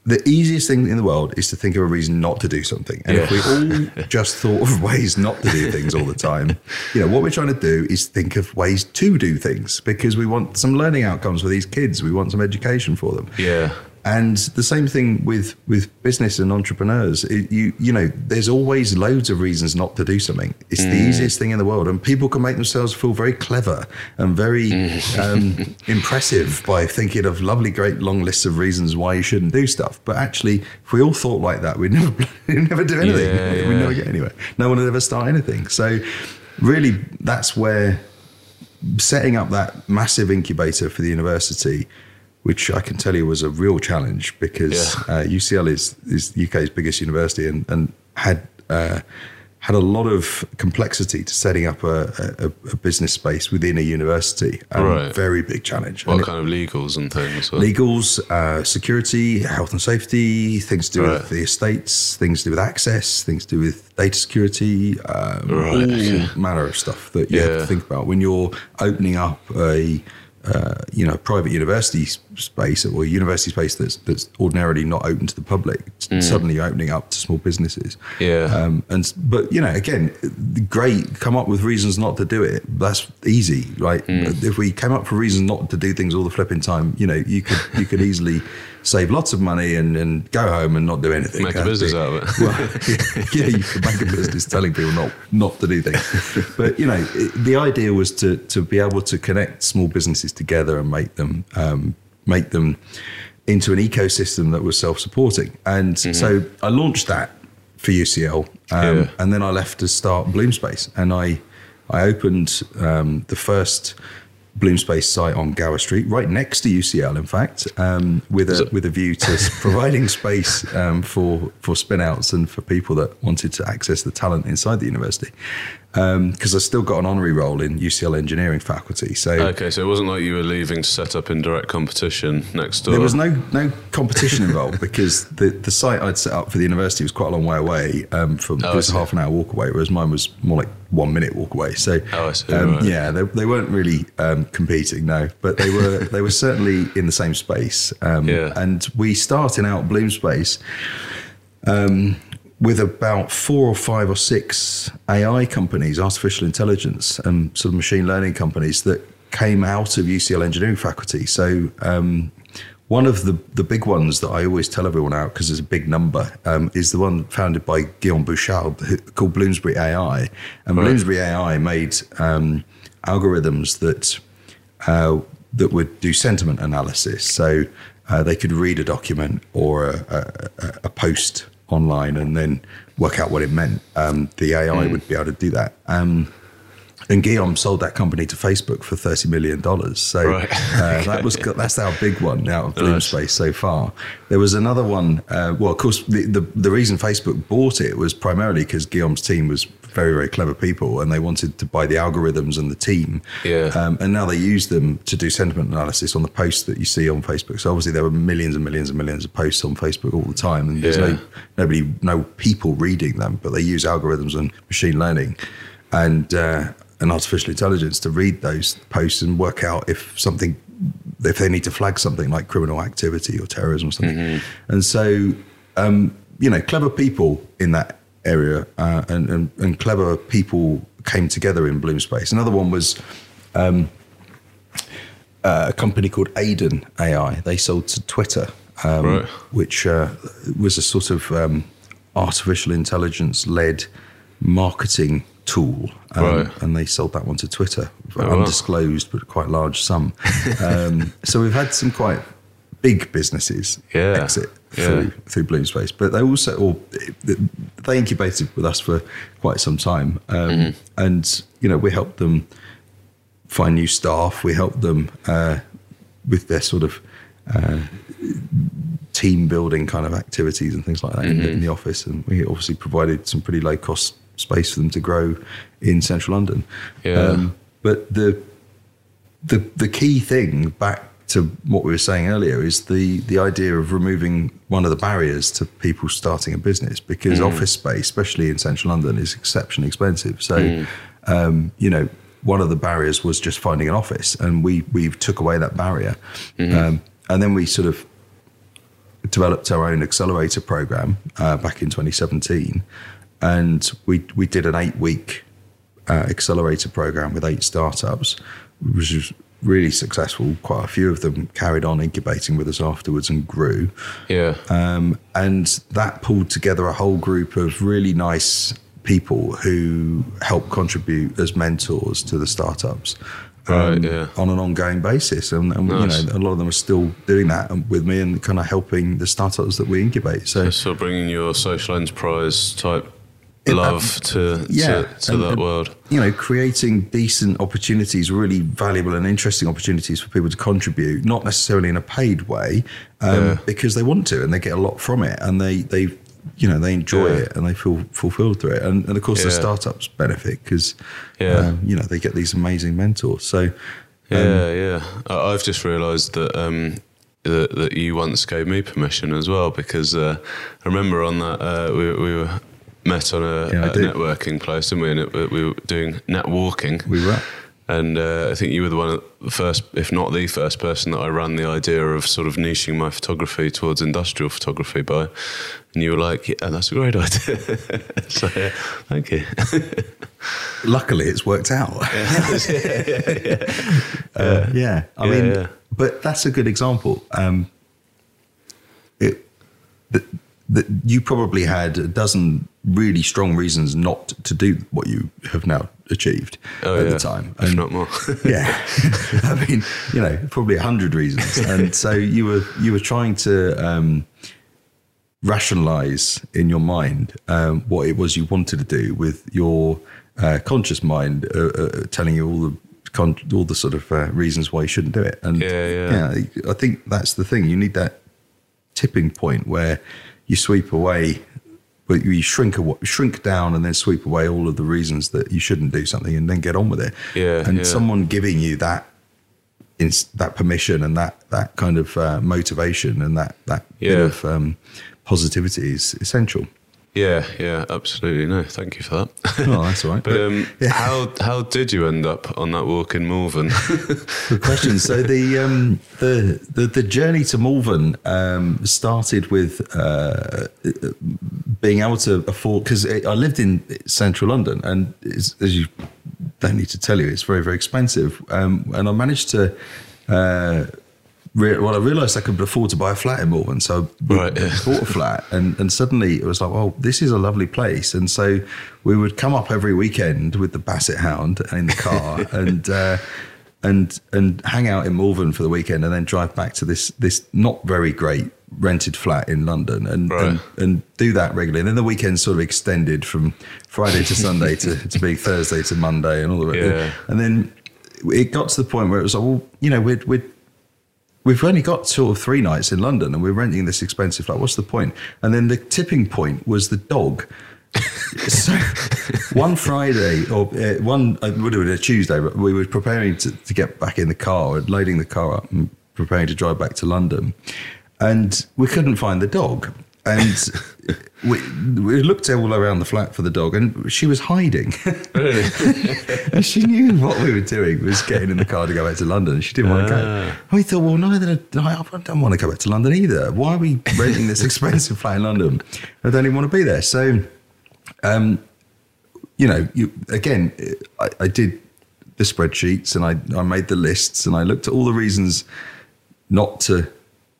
[SPEAKER 2] The easiest thing in the world is to think of a reason not to do something. And if we all just thought of ways not to do things all the time, you know, what we're trying to do is think of ways to do things because we want some learning outcomes for these kids. We want some education for them.
[SPEAKER 1] Yeah.
[SPEAKER 2] And the same thing with with business and entrepreneurs. It- you you know, there's always loads of reasons not to do something. It's the easiest thing in the world, and people can make themselves feel very clever and very um, impressive by thinking of lovely, great long lists of reasons why you shouldn't do stuff. But actually, if we all thought like that, we'd never we'd never do anything.
[SPEAKER 1] Yeah,
[SPEAKER 2] We'd never get anywhere. No one would ever start anything. So, really, that's where setting up that massive incubator for the university, which I can tell you was a real challenge because
[SPEAKER 1] Yeah.
[SPEAKER 2] uh, UCL is is the UK's biggest university and and had. Uh, had a lot of complexity to setting up a, a, a business space within a university. Um,
[SPEAKER 1] Right.
[SPEAKER 2] Very big challenge.
[SPEAKER 1] What
[SPEAKER 2] And it-
[SPEAKER 1] kind of legals and things? or-
[SPEAKER 2] legals, uh, security, health and safety, things to do
[SPEAKER 1] Right.
[SPEAKER 2] with the estates, things to do with access, things to do with data security, um,
[SPEAKER 1] Right,
[SPEAKER 2] all manner of stuff that you have to think about when you're opening up a uh, you know private university space or university space that's that's ordinarily not open to the public. Suddenly opening up to small businesses.
[SPEAKER 1] Mm. Yeah.
[SPEAKER 2] Um, and but you know, again, great. Come up with reasons not to do it. That's easy, right?
[SPEAKER 1] Mm.
[SPEAKER 2] If we came up for reasons not to do things all the flipping time, you know, you could you could easily save lots of money and, and go home and not do anything.
[SPEAKER 1] Make a business out of it.
[SPEAKER 2] Well, yeah, you could make a business telling people not not to do things. But you know, it, the idea was to to be able to connect small businesses together and make them um, make them into an ecosystem that was self-supporting. And so I launched that for UCL, um,
[SPEAKER 1] Yeah.
[SPEAKER 2] and then I left to start Bloomspace, and I I opened um, the first Bloomspace site on Gower Street, right next to UCL, in fact, um, with a with a view to providing space um, for for spinouts and for people that wanted to access the talent inside the university. Because I still got an honorary role in UCL engineering faculty, so
[SPEAKER 3] Okay, so it wasn't like you were leaving to set up in direct competition next door.
[SPEAKER 2] there was no no competition involved because the, the site I'd set up for the university was quite a long way away. Um, from
[SPEAKER 3] Oh,
[SPEAKER 2] it was
[SPEAKER 3] I
[SPEAKER 2] a
[SPEAKER 3] see.
[SPEAKER 2] half an hour walk away, whereas mine was more like one minute walk away. So
[SPEAKER 3] Oh, I see,
[SPEAKER 2] um,
[SPEAKER 3] right.
[SPEAKER 2] yeah, they, they weren't really um, competing, no, but they were they were certainly in the same space. Um,
[SPEAKER 3] Yeah.
[SPEAKER 2] And we started out Bloom Space um, with about four or five or six AI companies, artificial intelligence and sort of machine learning companies that came out of UCL engineering faculty. So um, one of the, the big ones that I always tell everyone out because it's a big number um, is the one founded by Guillaume Bouchard who- called Bloomsbury AI. And
[SPEAKER 3] Right.
[SPEAKER 2] Bloomsbury AI made um, algorithms that uh, that would do sentiment analysis. So uh, they could read a document or a, a, a post online and then work out what it meant. Um, the AI would be able to do that. Um, and Guillaume sold that company to Facebook for thirty million dollars. So
[SPEAKER 3] Right.
[SPEAKER 2] uh, that was that's our big one out of Bloom
[SPEAKER 3] Nice.
[SPEAKER 2] Space so far. There was another one. Uh, well, of course, the, the the reason Facebook bought it was primarily because Guillaume's team was very very clever people, and they wanted to buy the algorithms and the team.
[SPEAKER 3] Yeah.
[SPEAKER 2] Um, and now they use them to do sentiment analysis on the posts that you see on Facebook. So obviously there were millions and millions and millions of posts on Facebook all the time, and there's
[SPEAKER 3] Yeah.
[SPEAKER 2] no nobody, no people reading them, but they use algorithms and machine learning and uh, and artificial intelligence to read those posts and work out if something, if they need to flag something like criminal activity or terrorism or something. And so, um, you know, clever people in that area uh, and, and and clever people came together in Bloom Space. Another one was a company called Aiden AI. They sold to Twitter, um,
[SPEAKER 3] Right.
[SPEAKER 2] which uh, was a sort of um, artificial intelligence led marketing tool. Um,
[SPEAKER 3] Right.
[SPEAKER 2] And they sold that one to Twitter, for
[SPEAKER 3] Oh, wow.
[SPEAKER 2] undisclosed, but quite large sum. um, so we've had some quite big businesses
[SPEAKER 3] Yeah.
[SPEAKER 2] exit
[SPEAKER 3] Yeah.
[SPEAKER 2] through through Bloom Space, but they also or they incubated with us for quite some time, um,
[SPEAKER 3] Mm-hmm.
[SPEAKER 2] and you know we helped them find new staff. We helped them uh, with their sort of uh, team building kind of activities and things like that in, the, in the office. And we obviously provided some pretty low cost space for them to grow in central London. Um, but the the the key thing back to what we were saying earlier is the the idea of removing one of the barriers to people starting a business because office space, especially in central London, is exceptionally expensive. So, um, you know, one of the barriers was just finding an office, and we we took away that barrier, um, and then we sort of developed our own accelerator program uh, back in 2017, and we we did an eight week uh, accelerator program with eight startups, which was really successful. Quite a few of them carried on incubating with us afterwards and grew.
[SPEAKER 3] Yeah.
[SPEAKER 2] Um, and that pulled together a whole group of really nice people who help contribute as mentors to the startups. um,
[SPEAKER 3] Right, yeah.
[SPEAKER 2] On an ongoing basis, and, and
[SPEAKER 3] Nice.
[SPEAKER 2] you know, a lot of them are still doing that with me and kind of helping the startups that we incubate. So,
[SPEAKER 3] sort bringing your social enterprise type love to
[SPEAKER 2] yeah,
[SPEAKER 3] to, to
[SPEAKER 2] and-
[SPEAKER 3] that
[SPEAKER 2] and,
[SPEAKER 3] world.
[SPEAKER 2] You know, creating decent opportunities, really valuable and interesting opportunities for people to contribute, not necessarily in a paid way, um,
[SPEAKER 3] Yeah.
[SPEAKER 2] because they want to and they get a lot from it and they they you know they enjoy
[SPEAKER 3] Yeah.
[SPEAKER 2] it and they feel fulfilled through it and, and of course the startups benefit because
[SPEAKER 3] Yeah.
[SPEAKER 2] um, you know they get these amazing mentors. So
[SPEAKER 3] Yeah, yeah. I- I've just realised that um, that, that you once gave me permission as well because uh, I remember on that uh, we, we were met on a,
[SPEAKER 2] Yeah, I
[SPEAKER 3] a networking place and we, and it- we were doing networking.
[SPEAKER 2] we were.
[SPEAKER 3] And uh, I think you were the one, of the first, if not the first person that I ran the idea of sort of niching my photography towards industrial photography by. And you were like, yeah, that's a great idea. so, yeah, thank you.
[SPEAKER 2] Luckily, it's worked out. Uh, yeah, I
[SPEAKER 3] Yeah,
[SPEAKER 2] mean,
[SPEAKER 3] yeah.
[SPEAKER 2] but that's a good example. Um, it, that, that you probably had a dozen really strong reasons not to do what you have now achieved
[SPEAKER 3] Oh,
[SPEAKER 2] at
[SPEAKER 3] yeah.
[SPEAKER 2] the time,
[SPEAKER 3] If
[SPEAKER 2] And-
[SPEAKER 3] not more.
[SPEAKER 2] yeah, I mean, you know, probably a hundred reasons, and so you were you were trying to um, rationalize in your mind um, what it was you wanted to do with your uh, conscious mind uh, uh, telling you all the con- all the sort of uh, reasons why you shouldn't do it. And
[SPEAKER 3] Yeah, yeah.
[SPEAKER 2] I think that's the thing. You need that tipping point where you sweep away, but you shrink shrink down and then sweep away all of the reasons that you shouldn't do something, and then get on with it.
[SPEAKER 3] Yeah,
[SPEAKER 2] and
[SPEAKER 3] yeah.
[SPEAKER 2] someone giving you that. that permission and that that kind of uh, motivation and that that bit of um, positivity is essential.
[SPEAKER 3] Yeah, yeah, absolutely. No, thank you for that.
[SPEAKER 2] Oh, that's all right.
[SPEAKER 3] But um,
[SPEAKER 2] Yeah.
[SPEAKER 3] how how did you end up on that walk in Malvern?
[SPEAKER 2] Good question. So the um, the, the the journey to Malvern um, started with uh, being able to afford because I lived in central London, and it's, as you don't need to tell you, it's very very expensive. Um, and I managed to. Uh, Re- well, I realised I could afford to buy a flat in Malvern, so
[SPEAKER 3] Right, yeah.
[SPEAKER 2] bought a flat, and, and suddenly it was like, oh, this is a lovely place, and so we would come up every weekend with the Basset Hound in the car, and uh, and and hang out in Malvern for the weekend, and then drive back to this this not very great rented flat in London, and
[SPEAKER 3] Right.
[SPEAKER 2] and, and do that regularly. And then the weekend sort of extended from Friday to Sunday to, to being Thursday to Monday, and all the rest.
[SPEAKER 3] Yeah.
[SPEAKER 2] And then it got to the point where it was like, well, you know, we'd we'd we've only got two or three nights in London and we're renting this expensive flat. What's the point? And then the tipping point was the dog. so one Friday or uh, one, it would have been a Tuesday, but we were preparing to, to get back in the car, loading the car up and preparing to drive back to London. And we couldn't find the dog. And we, we looked all around the flat for the dog and she was hiding. and she knew what we were doing was getting in the car to go back to London. She didn't want to go. And we thought, well, neither I. I don't want to go back to London either. Why are we renting this expensive flat in London? I don't even want to be there. So, um, you know, you, again, I, I did the spreadsheets and I, I made the lists and I looked at all the reasons not to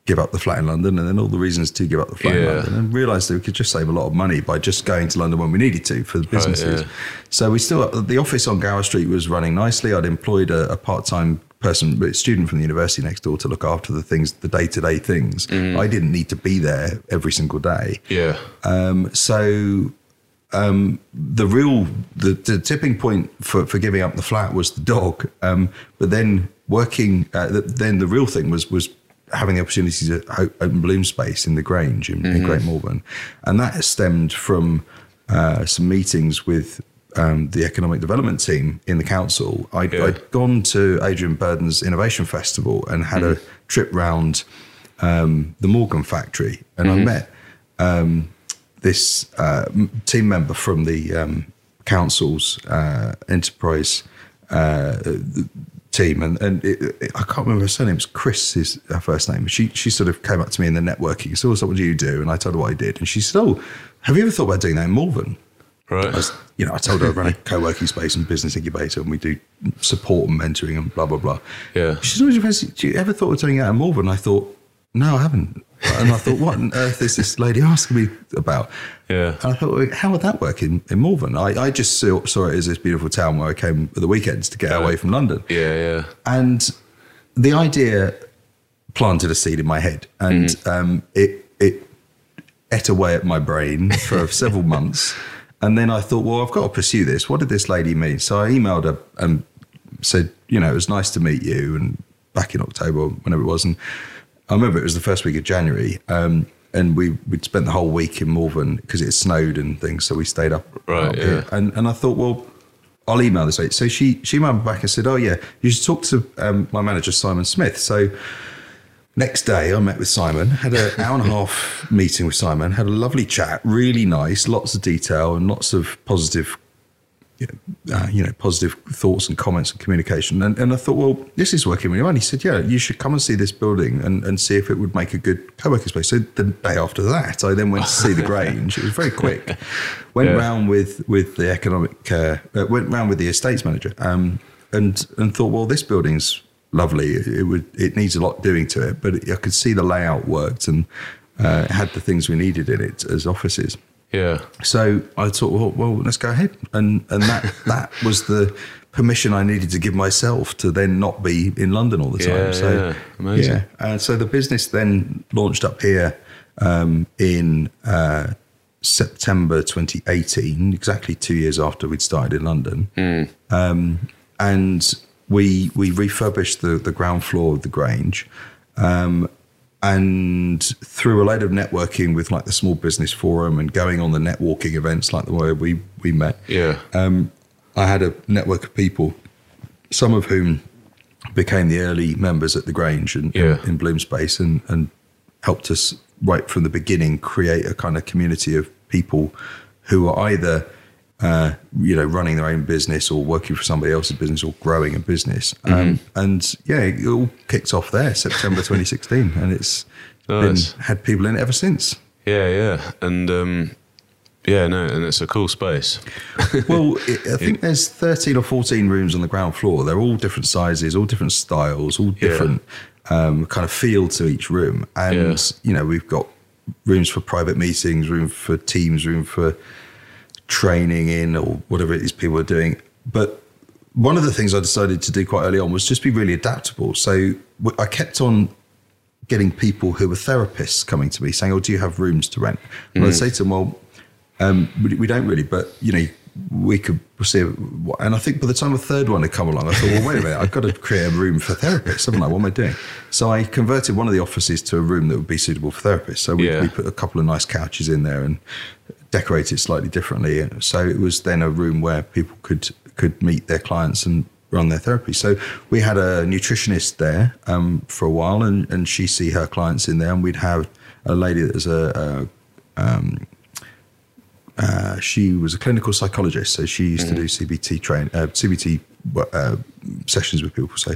[SPEAKER 2] give up the flat in London and then all the reasons to give up the flat in
[SPEAKER 3] Yeah.
[SPEAKER 2] London and realised that we could just save a lot of money by just going to London when we needed to for the businesses.
[SPEAKER 3] yeah.
[SPEAKER 2] So we still, the office on Gower Street was running nicely. I'd employed a, a part-time person, a student from the university next door to look after the things, the day-to-day things. I didn't need to be there every single day.
[SPEAKER 3] yeah,
[SPEAKER 2] Um, so um, the real the, the tipping point for, for giving up the flat was the dog. Um, but then working, uh, the, then the real thing was was having the opportunity to open bloom space in the Grange in, in Great Malvern, and that has stemmed from uh, some meetings with. Um, the economic development team in the council. I'd,
[SPEAKER 3] Yeah.
[SPEAKER 2] I'd gone to Adrian Burden's Innovation Festival and had a trip round um, the Morgan factory, and I met um, this uh, team member from the um, council's uh, enterprise uh, team, and, and it, it- I can't remember her surname. It's Chris is her first name. She she sort of came up to me in the networking. So, "So what do you do? And I told her what I did, and she said, "Oh, have you ever thought about doing that in Malvern?"
[SPEAKER 3] right.
[SPEAKER 2] I was, you know, I told her I run a co-working space and business incubator, and we do support and mentoring and blah blah blah.
[SPEAKER 3] Yeah.
[SPEAKER 2] She said, "Oh, do you "Do you ever thought of doing that in Malvern?" I thought, "No, I haven't." And I thought, "What on earth is this lady asking me about?"
[SPEAKER 3] Yeah.
[SPEAKER 2] And I thought, well, "How would that work in, in Malvern?" I, I just saw, saw it as this beautiful town where I came for the weekends to get away from London.
[SPEAKER 3] Yeah, yeah,
[SPEAKER 2] And the idea planted a seed in my head, and um, it it ate away at my brain for several months. And then I thought, well, I've got to pursue this. What did this lady mean? So I emailed her and said, you know, it was nice to meet you, and back in October, whenever it was, and I remember it was the first week of January. Um, and we we'd spent the whole week in Malvern because it snowed and things, so we stayed up.
[SPEAKER 3] Right,
[SPEAKER 2] up
[SPEAKER 3] yeah.
[SPEAKER 2] here. And and I thought, well, I'll email this lady. So she she emailed me back and said, "Oh yeah, you should talk to um, my manager Simon Smith." So next day, I met with Simon, had an hour and a half meeting with Simon, had a lovely chat, really nice, lots of detail and lots of positive. You know, Uh, you know, positive thoughts and comments and communication. And, and I thought, well, this is working really well. And he said, yeah, you should come and see this building and, and see if it would make a good co working space. So the day after that, I then went to see the Grange. It was very quick. Went
[SPEAKER 3] Yeah.
[SPEAKER 2] round with with the economic uh, uh, went round with the estates manager um, and and thought, well, this building's lovely. It would it needs a lot doing to it, but I could see the layout worked and uh, had the things we needed in it as offices.
[SPEAKER 3] Yeah.
[SPEAKER 2] So I thought, well, well let's go ahead, and and that that was the permission I needed to give myself to then not be in London all the time.
[SPEAKER 3] Yeah,
[SPEAKER 2] so
[SPEAKER 3] yeah. Amazing.
[SPEAKER 2] yeah. Uh, so the business then launched up here um, in uh, September 2018, exactly two years after we'd started in London,
[SPEAKER 3] Hmm.
[SPEAKER 2] um, and we we refurbished the the ground floor of the Grange. Um, and through a load of networking with like the small business forum and going on the networking events like the way we we met
[SPEAKER 3] Yeah.
[SPEAKER 2] um, I had a network of people, some of whom became the early members at the Grange and
[SPEAKER 3] Yeah.
[SPEAKER 2] in, in Bloom Space and, and helped us right from the beginning create a kind of community of people who are either uh, you know running their own business or working for somebody else's business or growing a business. Um, and yeah, it all kicked off there, September 2016, and it's
[SPEAKER 3] Nice.
[SPEAKER 2] been had people in it ever since.
[SPEAKER 3] Yeah, yeah, and um, yeah, no, and it's a cool space.
[SPEAKER 2] well, it, I think there's 13 or 14 rooms on the ground floor. They're all different sizes, all different styles, all different um, kind of feel to each room. And,
[SPEAKER 3] Yeah.
[SPEAKER 2] you know, we've got rooms for private meetings, room for teams, room for training in or whatever it is people are doing. But one of the things I decided to do quite early on was just be really adaptable. So I kept on getting people who were therapists coming to me saying, "Oh, do you have rooms to rent?" And I'd say to them, "Well, um, we, we don't really, but you know, we could see." And I think by the time a third one had come along, I thought, "Well, wait a minute, I've got to create a room for therapists, haven't I? What am I doing?" So I converted one of the offices to a room that would be suitable for therapists. So we,
[SPEAKER 3] Yeah.
[SPEAKER 2] we put a couple of nice couches in there and decorated it slightly differently. So it was then a room where people could could meet their clients and run their therapy. So we had a nutritionist there um, for a while, and, and she see her clients in there, and we'd have a lady that was a, a um, uh, she was a clinical psychologist, so she used to do CBT train uh, CBT uh, sessions with people, so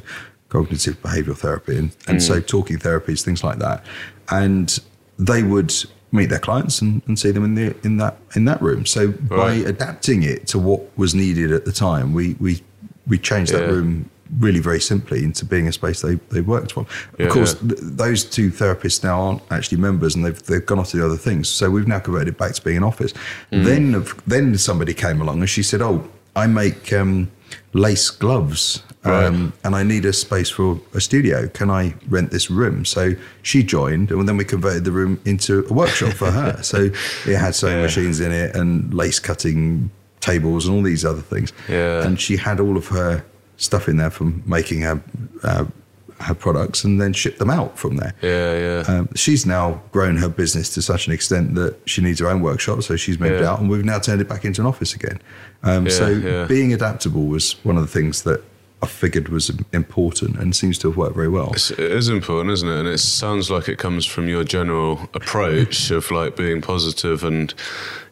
[SPEAKER 2] cognitive behavioural therapy, and, and so talking therapies, things like that, and they would meet their clients and, and see them in the in that in that room. So by adapting it to what was needed at the time, we we we changed that room really very simply into being a space they, they worked from.
[SPEAKER 3] Yeah,
[SPEAKER 2] of course,
[SPEAKER 3] yeah.
[SPEAKER 2] th- those two therapists now aren't actually members and they've, they've gone off to do other things. So we've now converted back to being an office.
[SPEAKER 3] Mm.
[SPEAKER 2] Then, of- then somebody came along and she said, "Oh, I make um, lace gloves."
[SPEAKER 3] Right.
[SPEAKER 2] Um, and I need a space for a studio. Can I rent this room? So she joined, and then we converted the room into a workshop for her. So it had sewing
[SPEAKER 3] Yeah.
[SPEAKER 2] machines in it and lace cutting tables and all these other things.
[SPEAKER 3] Yeah.
[SPEAKER 2] And she had all of her stuff in there from making her uh, her products and then ship them out from there.
[SPEAKER 3] Yeah, yeah.
[SPEAKER 2] Um, she's now grown her business to such an extent that she needs her own workshop, so she's moved
[SPEAKER 3] Yeah.
[SPEAKER 2] out, and we've now turned it back into an office again. Um,
[SPEAKER 3] Yeah,
[SPEAKER 2] so
[SPEAKER 3] yeah.
[SPEAKER 2] being adaptable was one of the things that I figured was important, and seems to have worked very well.
[SPEAKER 3] It's, it is important, isn't it? And it sounds like it comes from your general approach of like being positive and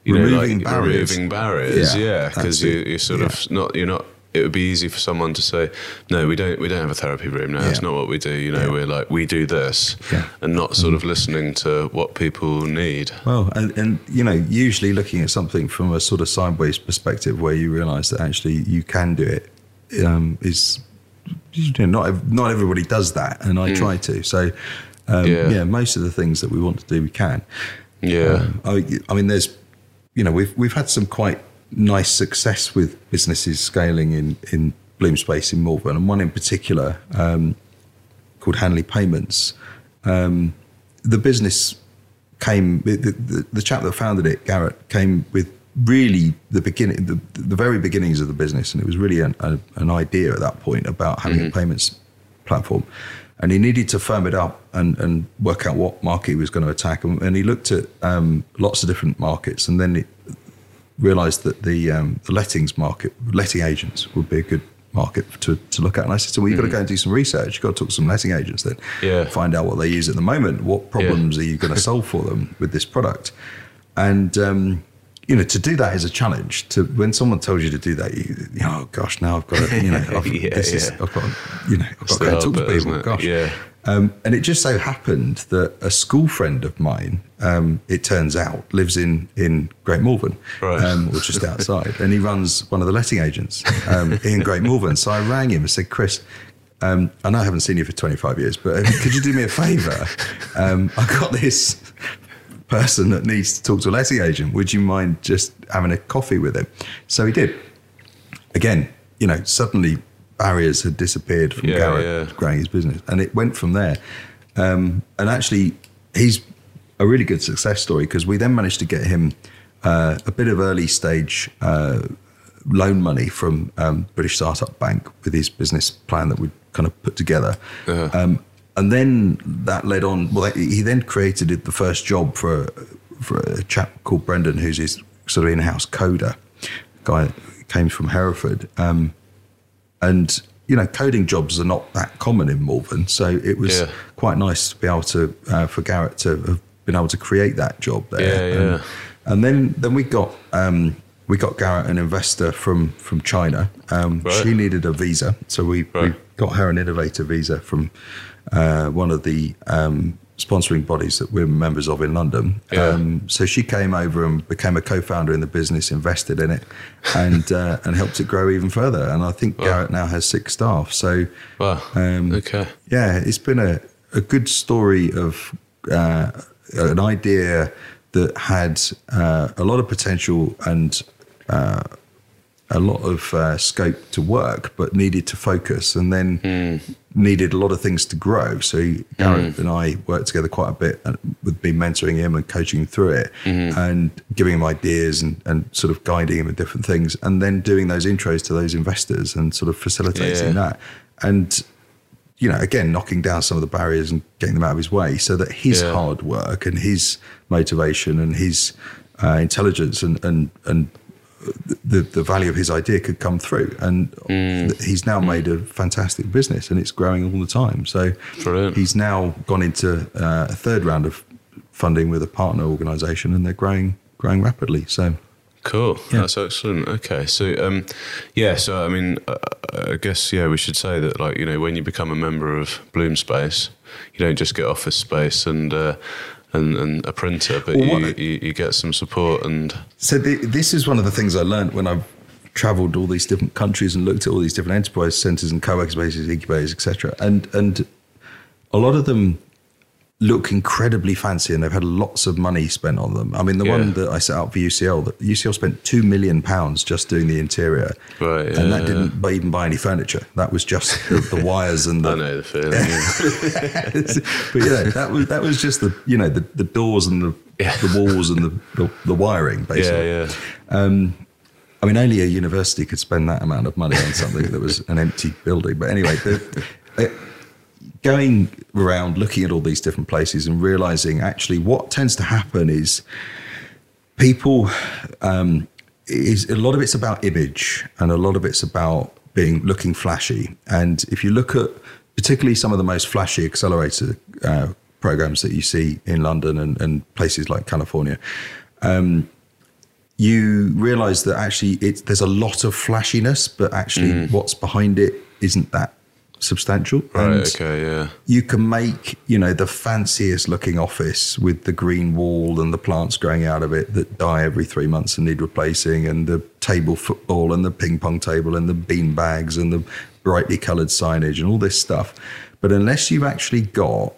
[SPEAKER 3] you
[SPEAKER 2] Removing
[SPEAKER 3] know, like
[SPEAKER 2] barriers.
[SPEAKER 3] removing barriers.
[SPEAKER 2] Yeah,
[SPEAKER 3] because you, you're sort of not. You're not. It would be easy for someone to say, "No, we don't. We don't have a therapy room. No, that's
[SPEAKER 2] Yeah.
[SPEAKER 3] not what we do." You know,
[SPEAKER 2] Yeah.
[SPEAKER 3] we're like we do this,
[SPEAKER 2] Yeah.
[SPEAKER 3] and not sort of listening to what people need.
[SPEAKER 2] Well, and, and you know, usually looking at something from a sort of sideways perspective, where you realise that actually you can do it, um, is you know, not not everybody does that, and I try to. So, um,
[SPEAKER 3] Yeah.
[SPEAKER 2] yeah. most of the things that we want to do, we can.
[SPEAKER 3] Yeah,
[SPEAKER 2] Um, I, I mean, there's, you know, we've we've had some quite nice success with businesses scaling in in Bloom Space in Malvern, and one in particular um, called Hanley Payments. Um, the business came, the, the, the chap that founded it, Garrett, came with really the beginning, the, the very beginnings of the business, and it was really an, a, an idea at that point about having a payments platform. And he needed to firm it up and, and work out what market he was going to attack. And, and he looked at um, lots of different markets, and then it realised that the um, the lettings market, letting agents, would be a good market to, to look at. And I said, "So well, you've got to go and do some research. You've got to talk to some letting agents then,
[SPEAKER 3] Yeah.
[SPEAKER 2] find out what they use at the moment. What problems are you going to solve for them with this product?" And um, you know, to do that is a challenge. To when someone tells you to do that, you, you know, oh gosh, now I've got to, you know, I've,
[SPEAKER 3] Yeah,
[SPEAKER 2] this is. I've got, you know, I've got to go and talk to people. Gosh,
[SPEAKER 3] Yeah.
[SPEAKER 2] Um, and it just so happened that a school friend of mine, um, it turns out, lives in in Great Malvern,
[SPEAKER 3] Right.
[SPEAKER 2] um, or just outside, and he runs one of the letting agents um, in Great Malvern. So I rang him and said, Chris. Um, I know I haven't seen you for 25 years, but um, could you do me a favour? Um, I got this person that needs to talk to a letting agent. Would you mind just having a coffee with him? So he did. Again, you know, suddenly barriers had disappeared from
[SPEAKER 3] Yeah,
[SPEAKER 2] Garrett
[SPEAKER 3] yeah.
[SPEAKER 2] growing his business, and it went from there. Um, and actually, he's a really good success story because we then managed to get him uh, a bit of early stage uh, loan money from um, British Startup Bank with his business plan that we kind of put together.
[SPEAKER 3] Uh-huh.
[SPEAKER 2] Um, and then that led on. Well, he then created the first job for for a chap called Brendan, who's his sort of in-house coder guy that came from Hereford. Um, and you know, coding jobs are not that common in Malvern, so it was
[SPEAKER 3] Yeah.
[SPEAKER 2] quite nice to be able to uh, for Garrett to have been able to create that job there.
[SPEAKER 3] Yeah, yeah.
[SPEAKER 2] And, and then then we got um, we got Garrett an investor from from China. Um,
[SPEAKER 3] Right.
[SPEAKER 2] She needed a visa, so we, we got her an innovator visa from uh, one of the um, sponsoring bodies that we're members of in London.
[SPEAKER 3] Yeah.
[SPEAKER 2] Um, so she came over and became a co-founder in the business, invested in it, and uh, and helped it grow even further. And I think Garrett now has six staff. So
[SPEAKER 3] Wow.
[SPEAKER 2] Um,
[SPEAKER 3] okay.
[SPEAKER 2] yeah, it's been a, a good story of uh, an idea that had uh, a lot of potential and uh, a lot of uh, scope to work, but needed to focus and then needed a lot of things to grow. So Garrett and I worked together quite a bit and with been mentoring him and coaching him through it and giving him ideas and, and sort of guiding him in different things and then doing those intros to those investors and sort of facilitating
[SPEAKER 3] Yeah.
[SPEAKER 2] that. And you know, again, knocking down some of the barriers and getting them out of his way so that his
[SPEAKER 3] Yeah.
[SPEAKER 2] hard work and his motivation and his uh, intelligence and, and, and the, the value of his idea could come through. And
[SPEAKER 3] Mm.
[SPEAKER 2] he's now made a fantastic business and it's growing all the time. So
[SPEAKER 3] Brilliant.
[SPEAKER 2] he's now gone into uh, a third round of funding with a partner organization and they're growing, growing rapidly. So
[SPEAKER 3] Cool.
[SPEAKER 2] Yeah.
[SPEAKER 3] That's excellent. Okay. So, um, yeah. So, I mean, uh, I guess yeah, we should say that, like, you know, when you become a member of Bloom Space, you don't just get office space and uh, and, and a printer, but
[SPEAKER 2] Well,
[SPEAKER 3] you, you you get some support and
[SPEAKER 2] So the, this is one of the things I learned when I've travelled all these different countries and looked at all these different enterprise centres and co-working spaces, incubators, etc. And and a lot of them look incredibly fancy and they've had lots of money spent on them. I mean, the
[SPEAKER 3] Yeah.
[SPEAKER 2] one that I set up for UCL, that UCL spent two million pounds just doing the interior,
[SPEAKER 3] Right,
[SPEAKER 2] and
[SPEAKER 3] yeah,
[SPEAKER 2] that didn't even buy any furniture. That was just the, the wires and the
[SPEAKER 3] I know the feeling. yeah.
[SPEAKER 2] but yeah, that was that was just the you know the, the doors and the the walls and the, the, the wiring basically.
[SPEAKER 3] yeah, yeah.
[SPEAKER 2] I mean, only a university could spend that amount of money on something that was an empty building. But anyway, the, uh, going around looking at all these different places and realizing actually what tends to happen is people um, is a lot of it's about image and a lot of it's about being looking flashy. And if you look at particularly some of the most flashy accelerator uh, programs that you see in London and, and places like California, you realize that actually it's, there's a lot of flashiness, but actually what's behind it isn't that substantial.
[SPEAKER 3] Right.
[SPEAKER 2] And
[SPEAKER 3] okay. Yeah.
[SPEAKER 2] you can make, you know, the fanciest looking office with the green wall and the plants growing out of it that die every three months and need replacing, and the table football and the ping pong table and the bean bags and the brightly coloured signage and all this stuff. But unless you've actually got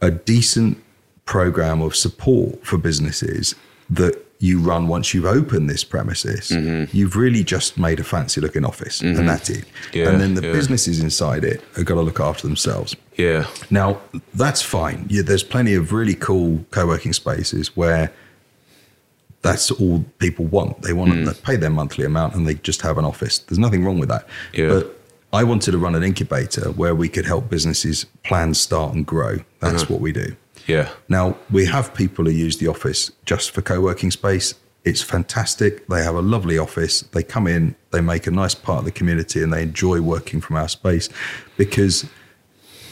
[SPEAKER 2] a decent program of support for businesses that you run once you've opened this premises, mm-hmm. you've really just made a fancy looking office and mm-hmm. that's it.
[SPEAKER 3] Yeah,
[SPEAKER 2] and then the
[SPEAKER 3] yeah.
[SPEAKER 2] businesses inside it have got to look after themselves.
[SPEAKER 3] Yeah.
[SPEAKER 2] Now, that's fine. Yeah, there's plenty of really cool co working spaces where that's all people want. They want to mm. pay their monthly amount and they just have an office. There's nothing wrong with that.
[SPEAKER 3] Yeah.
[SPEAKER 2] But I wanted to run an incubator where we could help businesses plan, start, and grow. That's uh-huh. what we do.
[SPEAKER 3] Yeah.
[SPEAKER 2] Now, we have people who use the office just for co working space. It's fantastic. They have a lovely office. They come in, they make a nice part of the community, and they enjoy working from our space because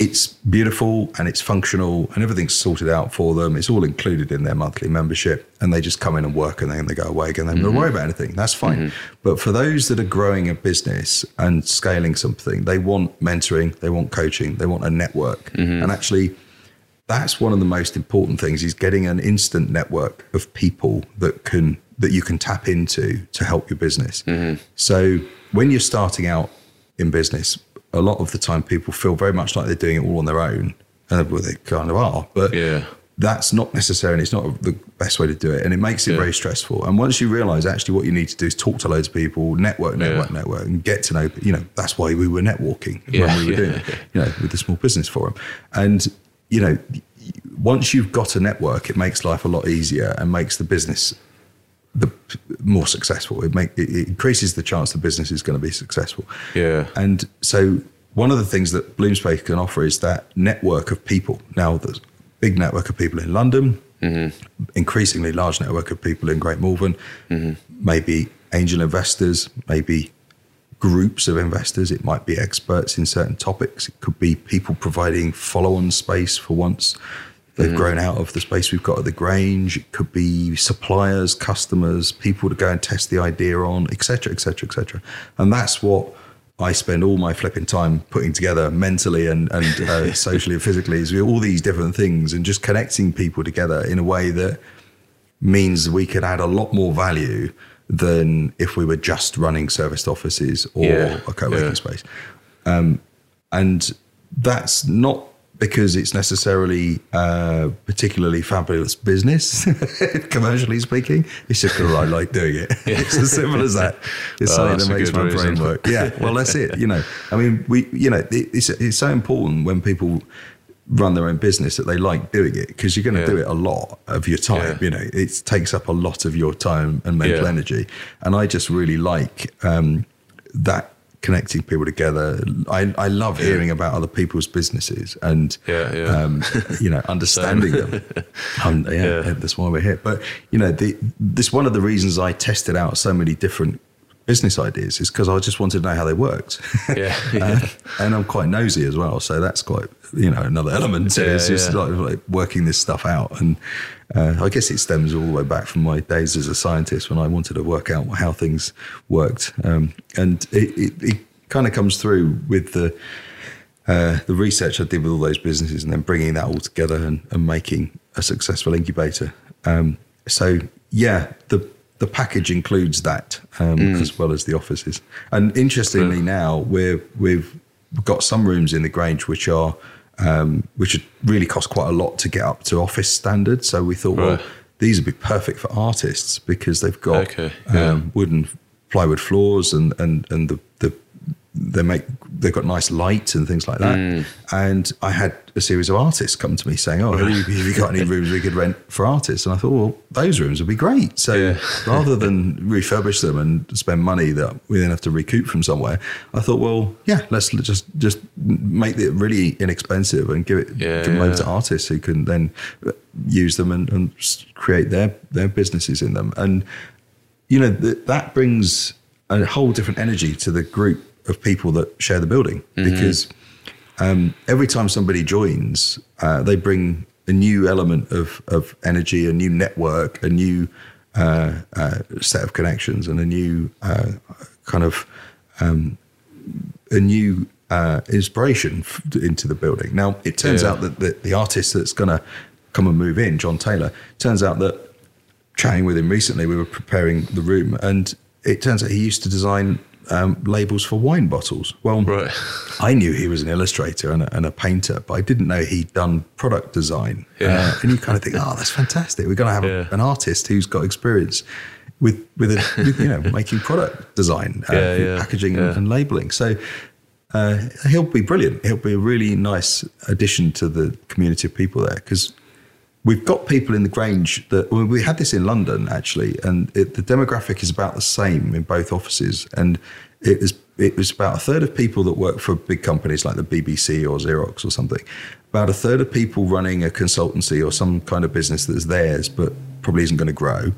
[SPEAKER 2] it's beautiful and it's functional and everything's sorted out for them. It's all included in their monthly membership, and they just come in and work and then they go away again. They don't mm-hmm. worry about anything. That's fine. Mm-hmm. But for those that are growing a business and scaling something, they want mentoring, they want coaching, they want a network. Mm-hmm. And actually, that's one of the most important things is getting an instant network of people that can that you can tap into to help your business. Mm-hmm. So when you're starting out in business, a lot of the time people feel very much like they're doing it all on their own, and well, they kind of are. But
[SPEAKER 3] Yeah.
[SPEAKER 2] that's not necessarily it's not the best way to do it, and it makes it
[SPEAKER 3] Yeah.
[SPEAKER 2] very stressful. And once you realise actually what you need to do is talk to loads of people, network, network,
[SPEAKER 3] Yeah.
[SPEAKER 2] network, and get to know. You know that's why we were networking when we were doing it. You know with the small business forum, and you know once you've got a network, it makes life a lot easier and makes the business the more successful. It make it, increases the chance the business is going to be successful.
[SPEAKER 3] Yeah.
[SPEAKER 2] And so one of the things that Bloomspace can offer is that network of people. Now there's a big network of people in London, mm-hmm. increasingly large network of people in Great Malvern, mm-hmm. maybe angel investors, maybe groups of investors. It might be experts in certain topics. It could be people providing follow-on space for once they've grown out of the space we've got at the Grange. It could be suppliers, customers, people to go and test the idea on, etc., etc., etc. And that's what I spend all my flipping time putting together mentally and, and uh, socially and physically is all these different things and just connecting people together in a way that means we could add a lot more value than if we were just running serviced offices or
[SPEAKER 3] Yeah,
[SPEAKER 2] a co-working
[SPEAKER 3] yeah.
[SPEAKER 2] space. Um, and that's not because it's necessarily uh, particularly fabulous business, commercially speaking. It's just because I like doing it. It's as simple as that. It's
[SPEAKER 3] Oh,
[SPEAKER 2] something that makes my
[SPEAKER 3] reason.
[SPEAKER 2] brain work. Yeah, well, that's it. You know, I mean, we, you know, it, it's it's so important when people run their own business that they like doing it because you're going to
[SPEAKER 3] Yeah.
[SPEAKER 2] do it a lot of your time.
[SPEAKER 3] Yeah.
[SPEAKER 2] You know, it takes up a lot of your time and mental
[SPEAKER 3] Yeah.
[SPEAKER 2] energy, and I just really like um, that connecting people together. I, I love hearing about other people's businesses and
[SPEAKER 3] Yeah, yeah.
[SPEAKER 2] Um, you know understanding them. Um, yeah,
[SPEAKER 3] Yeah.
[SPEAKER 2] that's why we're here. But you know, the, this one of the reasons I tested out so many different business ideas is because I just wanted to know how they worked.
[SPEAKER 3] Yeah,
[SPEAKER 2] Uh, and I'm quite nosy as well, so that's quite you know another element to it.
[SPEAKER 3] Yeah,
[SPEAKER 2] It's just
[SPEAKER 3] yeah.
[SPEAKER 2] like, like working this stuff out, and uh, I guess it stems all the way back from my days as a scientist when I wanted to work out how things worked, um, and it, it, it kind of comes through with the uh, the research I did with all those businesses, and then bringing that all together and, and making a successful incubator. Um, so yeah, the the package includes that um, as well as the offices. And interestingly, now we're we've got some rooms in the Grange which are um, which really cost quite a lot to get up to office standards. So we thought, well, these would be perfect for artists because they've got
[SPEAKER 3] Okay, yeah.
[SPEAKER 2] um, wooden plywood floors and and and the they make they've got nice light and things like that.
[SPEAKER 3] Mm.
[SPEAKER 2] And I had a series of artists come to me saying, "Oh, have you, have you got any rooms we could rent for artists?" And I thought, well, those rooms would be great. So
[SPEAKER 3] Yeah.
[SPEAKER 2] rather than refurbish them and spend money that we then have to recoup from somewhere, I thought, well, yeah, let's just just make it really inexpensive and give it
[SPEAKER 3] Yeah,
[SPEAKER 2] give them over
[SPEAKER 3] yeah.
[SPEAKER 2] to artists who can then use them and, and create their their businesses in them. And you know th- that brings a whole different energy to the group of people that share the building because um, every time somebody joins, uh, they bring a new element of of energy, a new network, a new uh, uh, set of connections, and a new uh, kind of um, a new uh, inspiration f- into the building. Now, it turns
[SPEAKER 3] Yeah.
[SPEAKER 2] out that the, the artist that's going to come and move in, John Taylor, turns out that chatting with him recently, we were preparing the room, and it turns out he used to design um, labels for wine bottles. Well,
[SPEAKER 3] Right.
[SPEAKER 2] I knew he was an illustrator and a, and a painter, but I didn't know he'd done product design.
[SPEAKER 3] Yeah.
[SPEAKER 2] Uh, and you kind of think, oh, that's fantastic. We're going to have a- an artist who's got experience with with, a, with you know making product design, uh,
[SPEAKER 3] Yeah, yeah,
[SPEAKER 2] packaging,
[SPEAKER 3] yeah.
[SPEAKER 2] and, and labeling. So. Uh, he'll be brilliant. He'll be a really nice addition to the community of people there because we've got people in the Grange that well, we had this in London actually, and it, the demographic is about the same in both offices, and it was it was about a third of people that work for big companies like the BBC or Xerox or something, about a third of people running a consultancy or some kind of business that's theirs but probably isn't going to grow.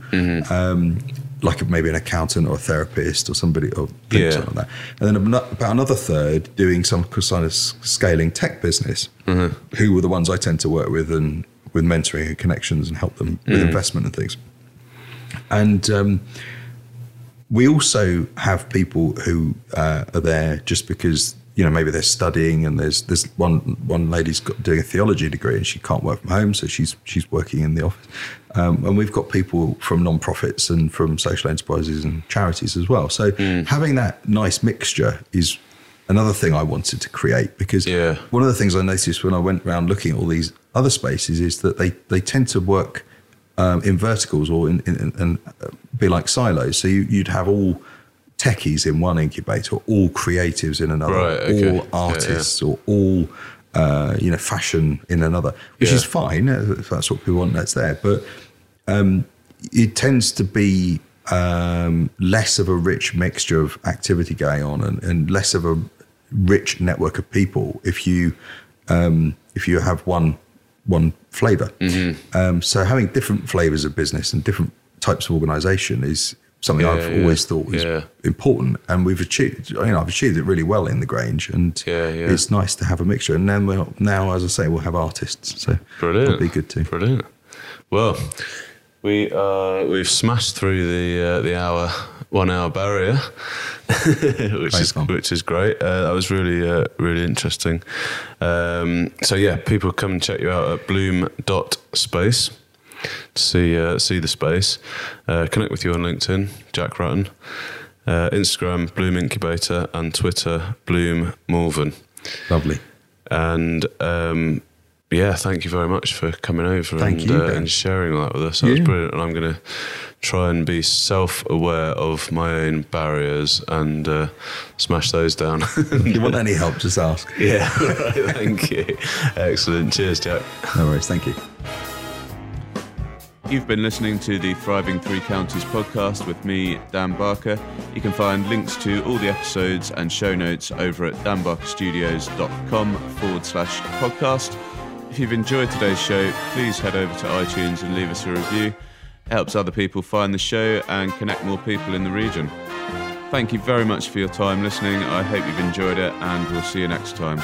[SPEAKER 2] Um, like maybe an accountant or a therapist or somebody or
[SPEAKER 3] Yeah.
[SPEAKER 2] something like that. And then about another third doing some kind of scaling tech business, who were the ones I tend to work with and with mentoring and connections and help them with investment and things. And um, we also have people who uh, are there just because you know maybe they're studying and there's there's one one lady's got doing a theology degree and she can't work from home so she's she's working in the office. Um, and we've got people from non-profits and from social enterprises and charities as well. So having that nice mixture is another thing I wanted to create because
[SPEAKER 3] Yeah.
[SPEAKER 2] one of the things I noticed when I went around looking at all these other spaces is that they they tend to work um, in verticals or in, in, in, and uh, be like silos. So you, you'd have all techies in one incubator, all creatives in another,
[SPEAKER 3] Right, okay.
[SPEAKER 2] all
[SPEAKER 3] Yeah,
[SPEAKER 2] artists or all uh, you know fashion in another, which
[SPEAKER 3] Yeah.
[SPEAKER 2] is fine uh, if that's what people want. That's there, but um, it tends to be um, less of a rich mixture of activity going on, and, and less of a rich network of people if you um, if you have one one flavor. Um, so having different flavors of business and different types of organization is something
[SPEAKER 1] Yeah,
[SPEAKER 2] I've
[SPEAKER 1] yeah.
[SPEAKER 2] always thought was
[SPEAKER 1] Yeah.
[SPEAKER 2] important, and we've achieved. You know, I've achieved it really well in the Grange, and it's nice to have a mixture. And then we'll, now, as I say, we'll have artists, so
[SPEAKER 1] Brilliant.
[SPEAKER 2] be good too.
[SPEAKER 1] Brilliant. Well, we uh, we've smashed through the uh, the hour one hour barrier, which
[SPEAKER 2] Great
[SPEAKER 1] is
[SPEAKER 2] fun.
[SPEAKER 1] which is great. Uh, that was really uh, really interesting. Um, so yeah, people come and check you out at bloom.space to see uh, see the space. Uh, connect with you on LinkedIn, Jack Ratton, uh, Instagram Bloom Incubator, and Twitter Bloom Malvern.
[SPEAKER 2] Lovely.
[SPEAKER 1] And um, yeah, thank you very much for coming over
[SPEAKER 2] Thank
[SPEAKER 1] and,
[SPEAKER 2] you,
[SPEAKER 1] uh, and sharing all that with us. That was brilliant. And I'm going to try and be self aware of my own barriers and uh, smash those down.
[SPEAKER 2] If you want any help, just ask.
[SPEAKER 1] yeah, right, thank you. Excellent. Cheers, Jack.
[SPEAKER 2] No worries. Thank you.
[SPEAKER 4] You've been listening to the Thriving Three Counties podcast with me, Dan Barker. You can find links to all the episodes and show notes over at danbarkerstudios.com forward slash podcast. If you've enjoyed today's show, please head over to iTunes and leave us a review. It helps other people find the show and connect more people in the region. Thank you very much for your time listening. I hope you've enjoyed it, and we'll see you next time.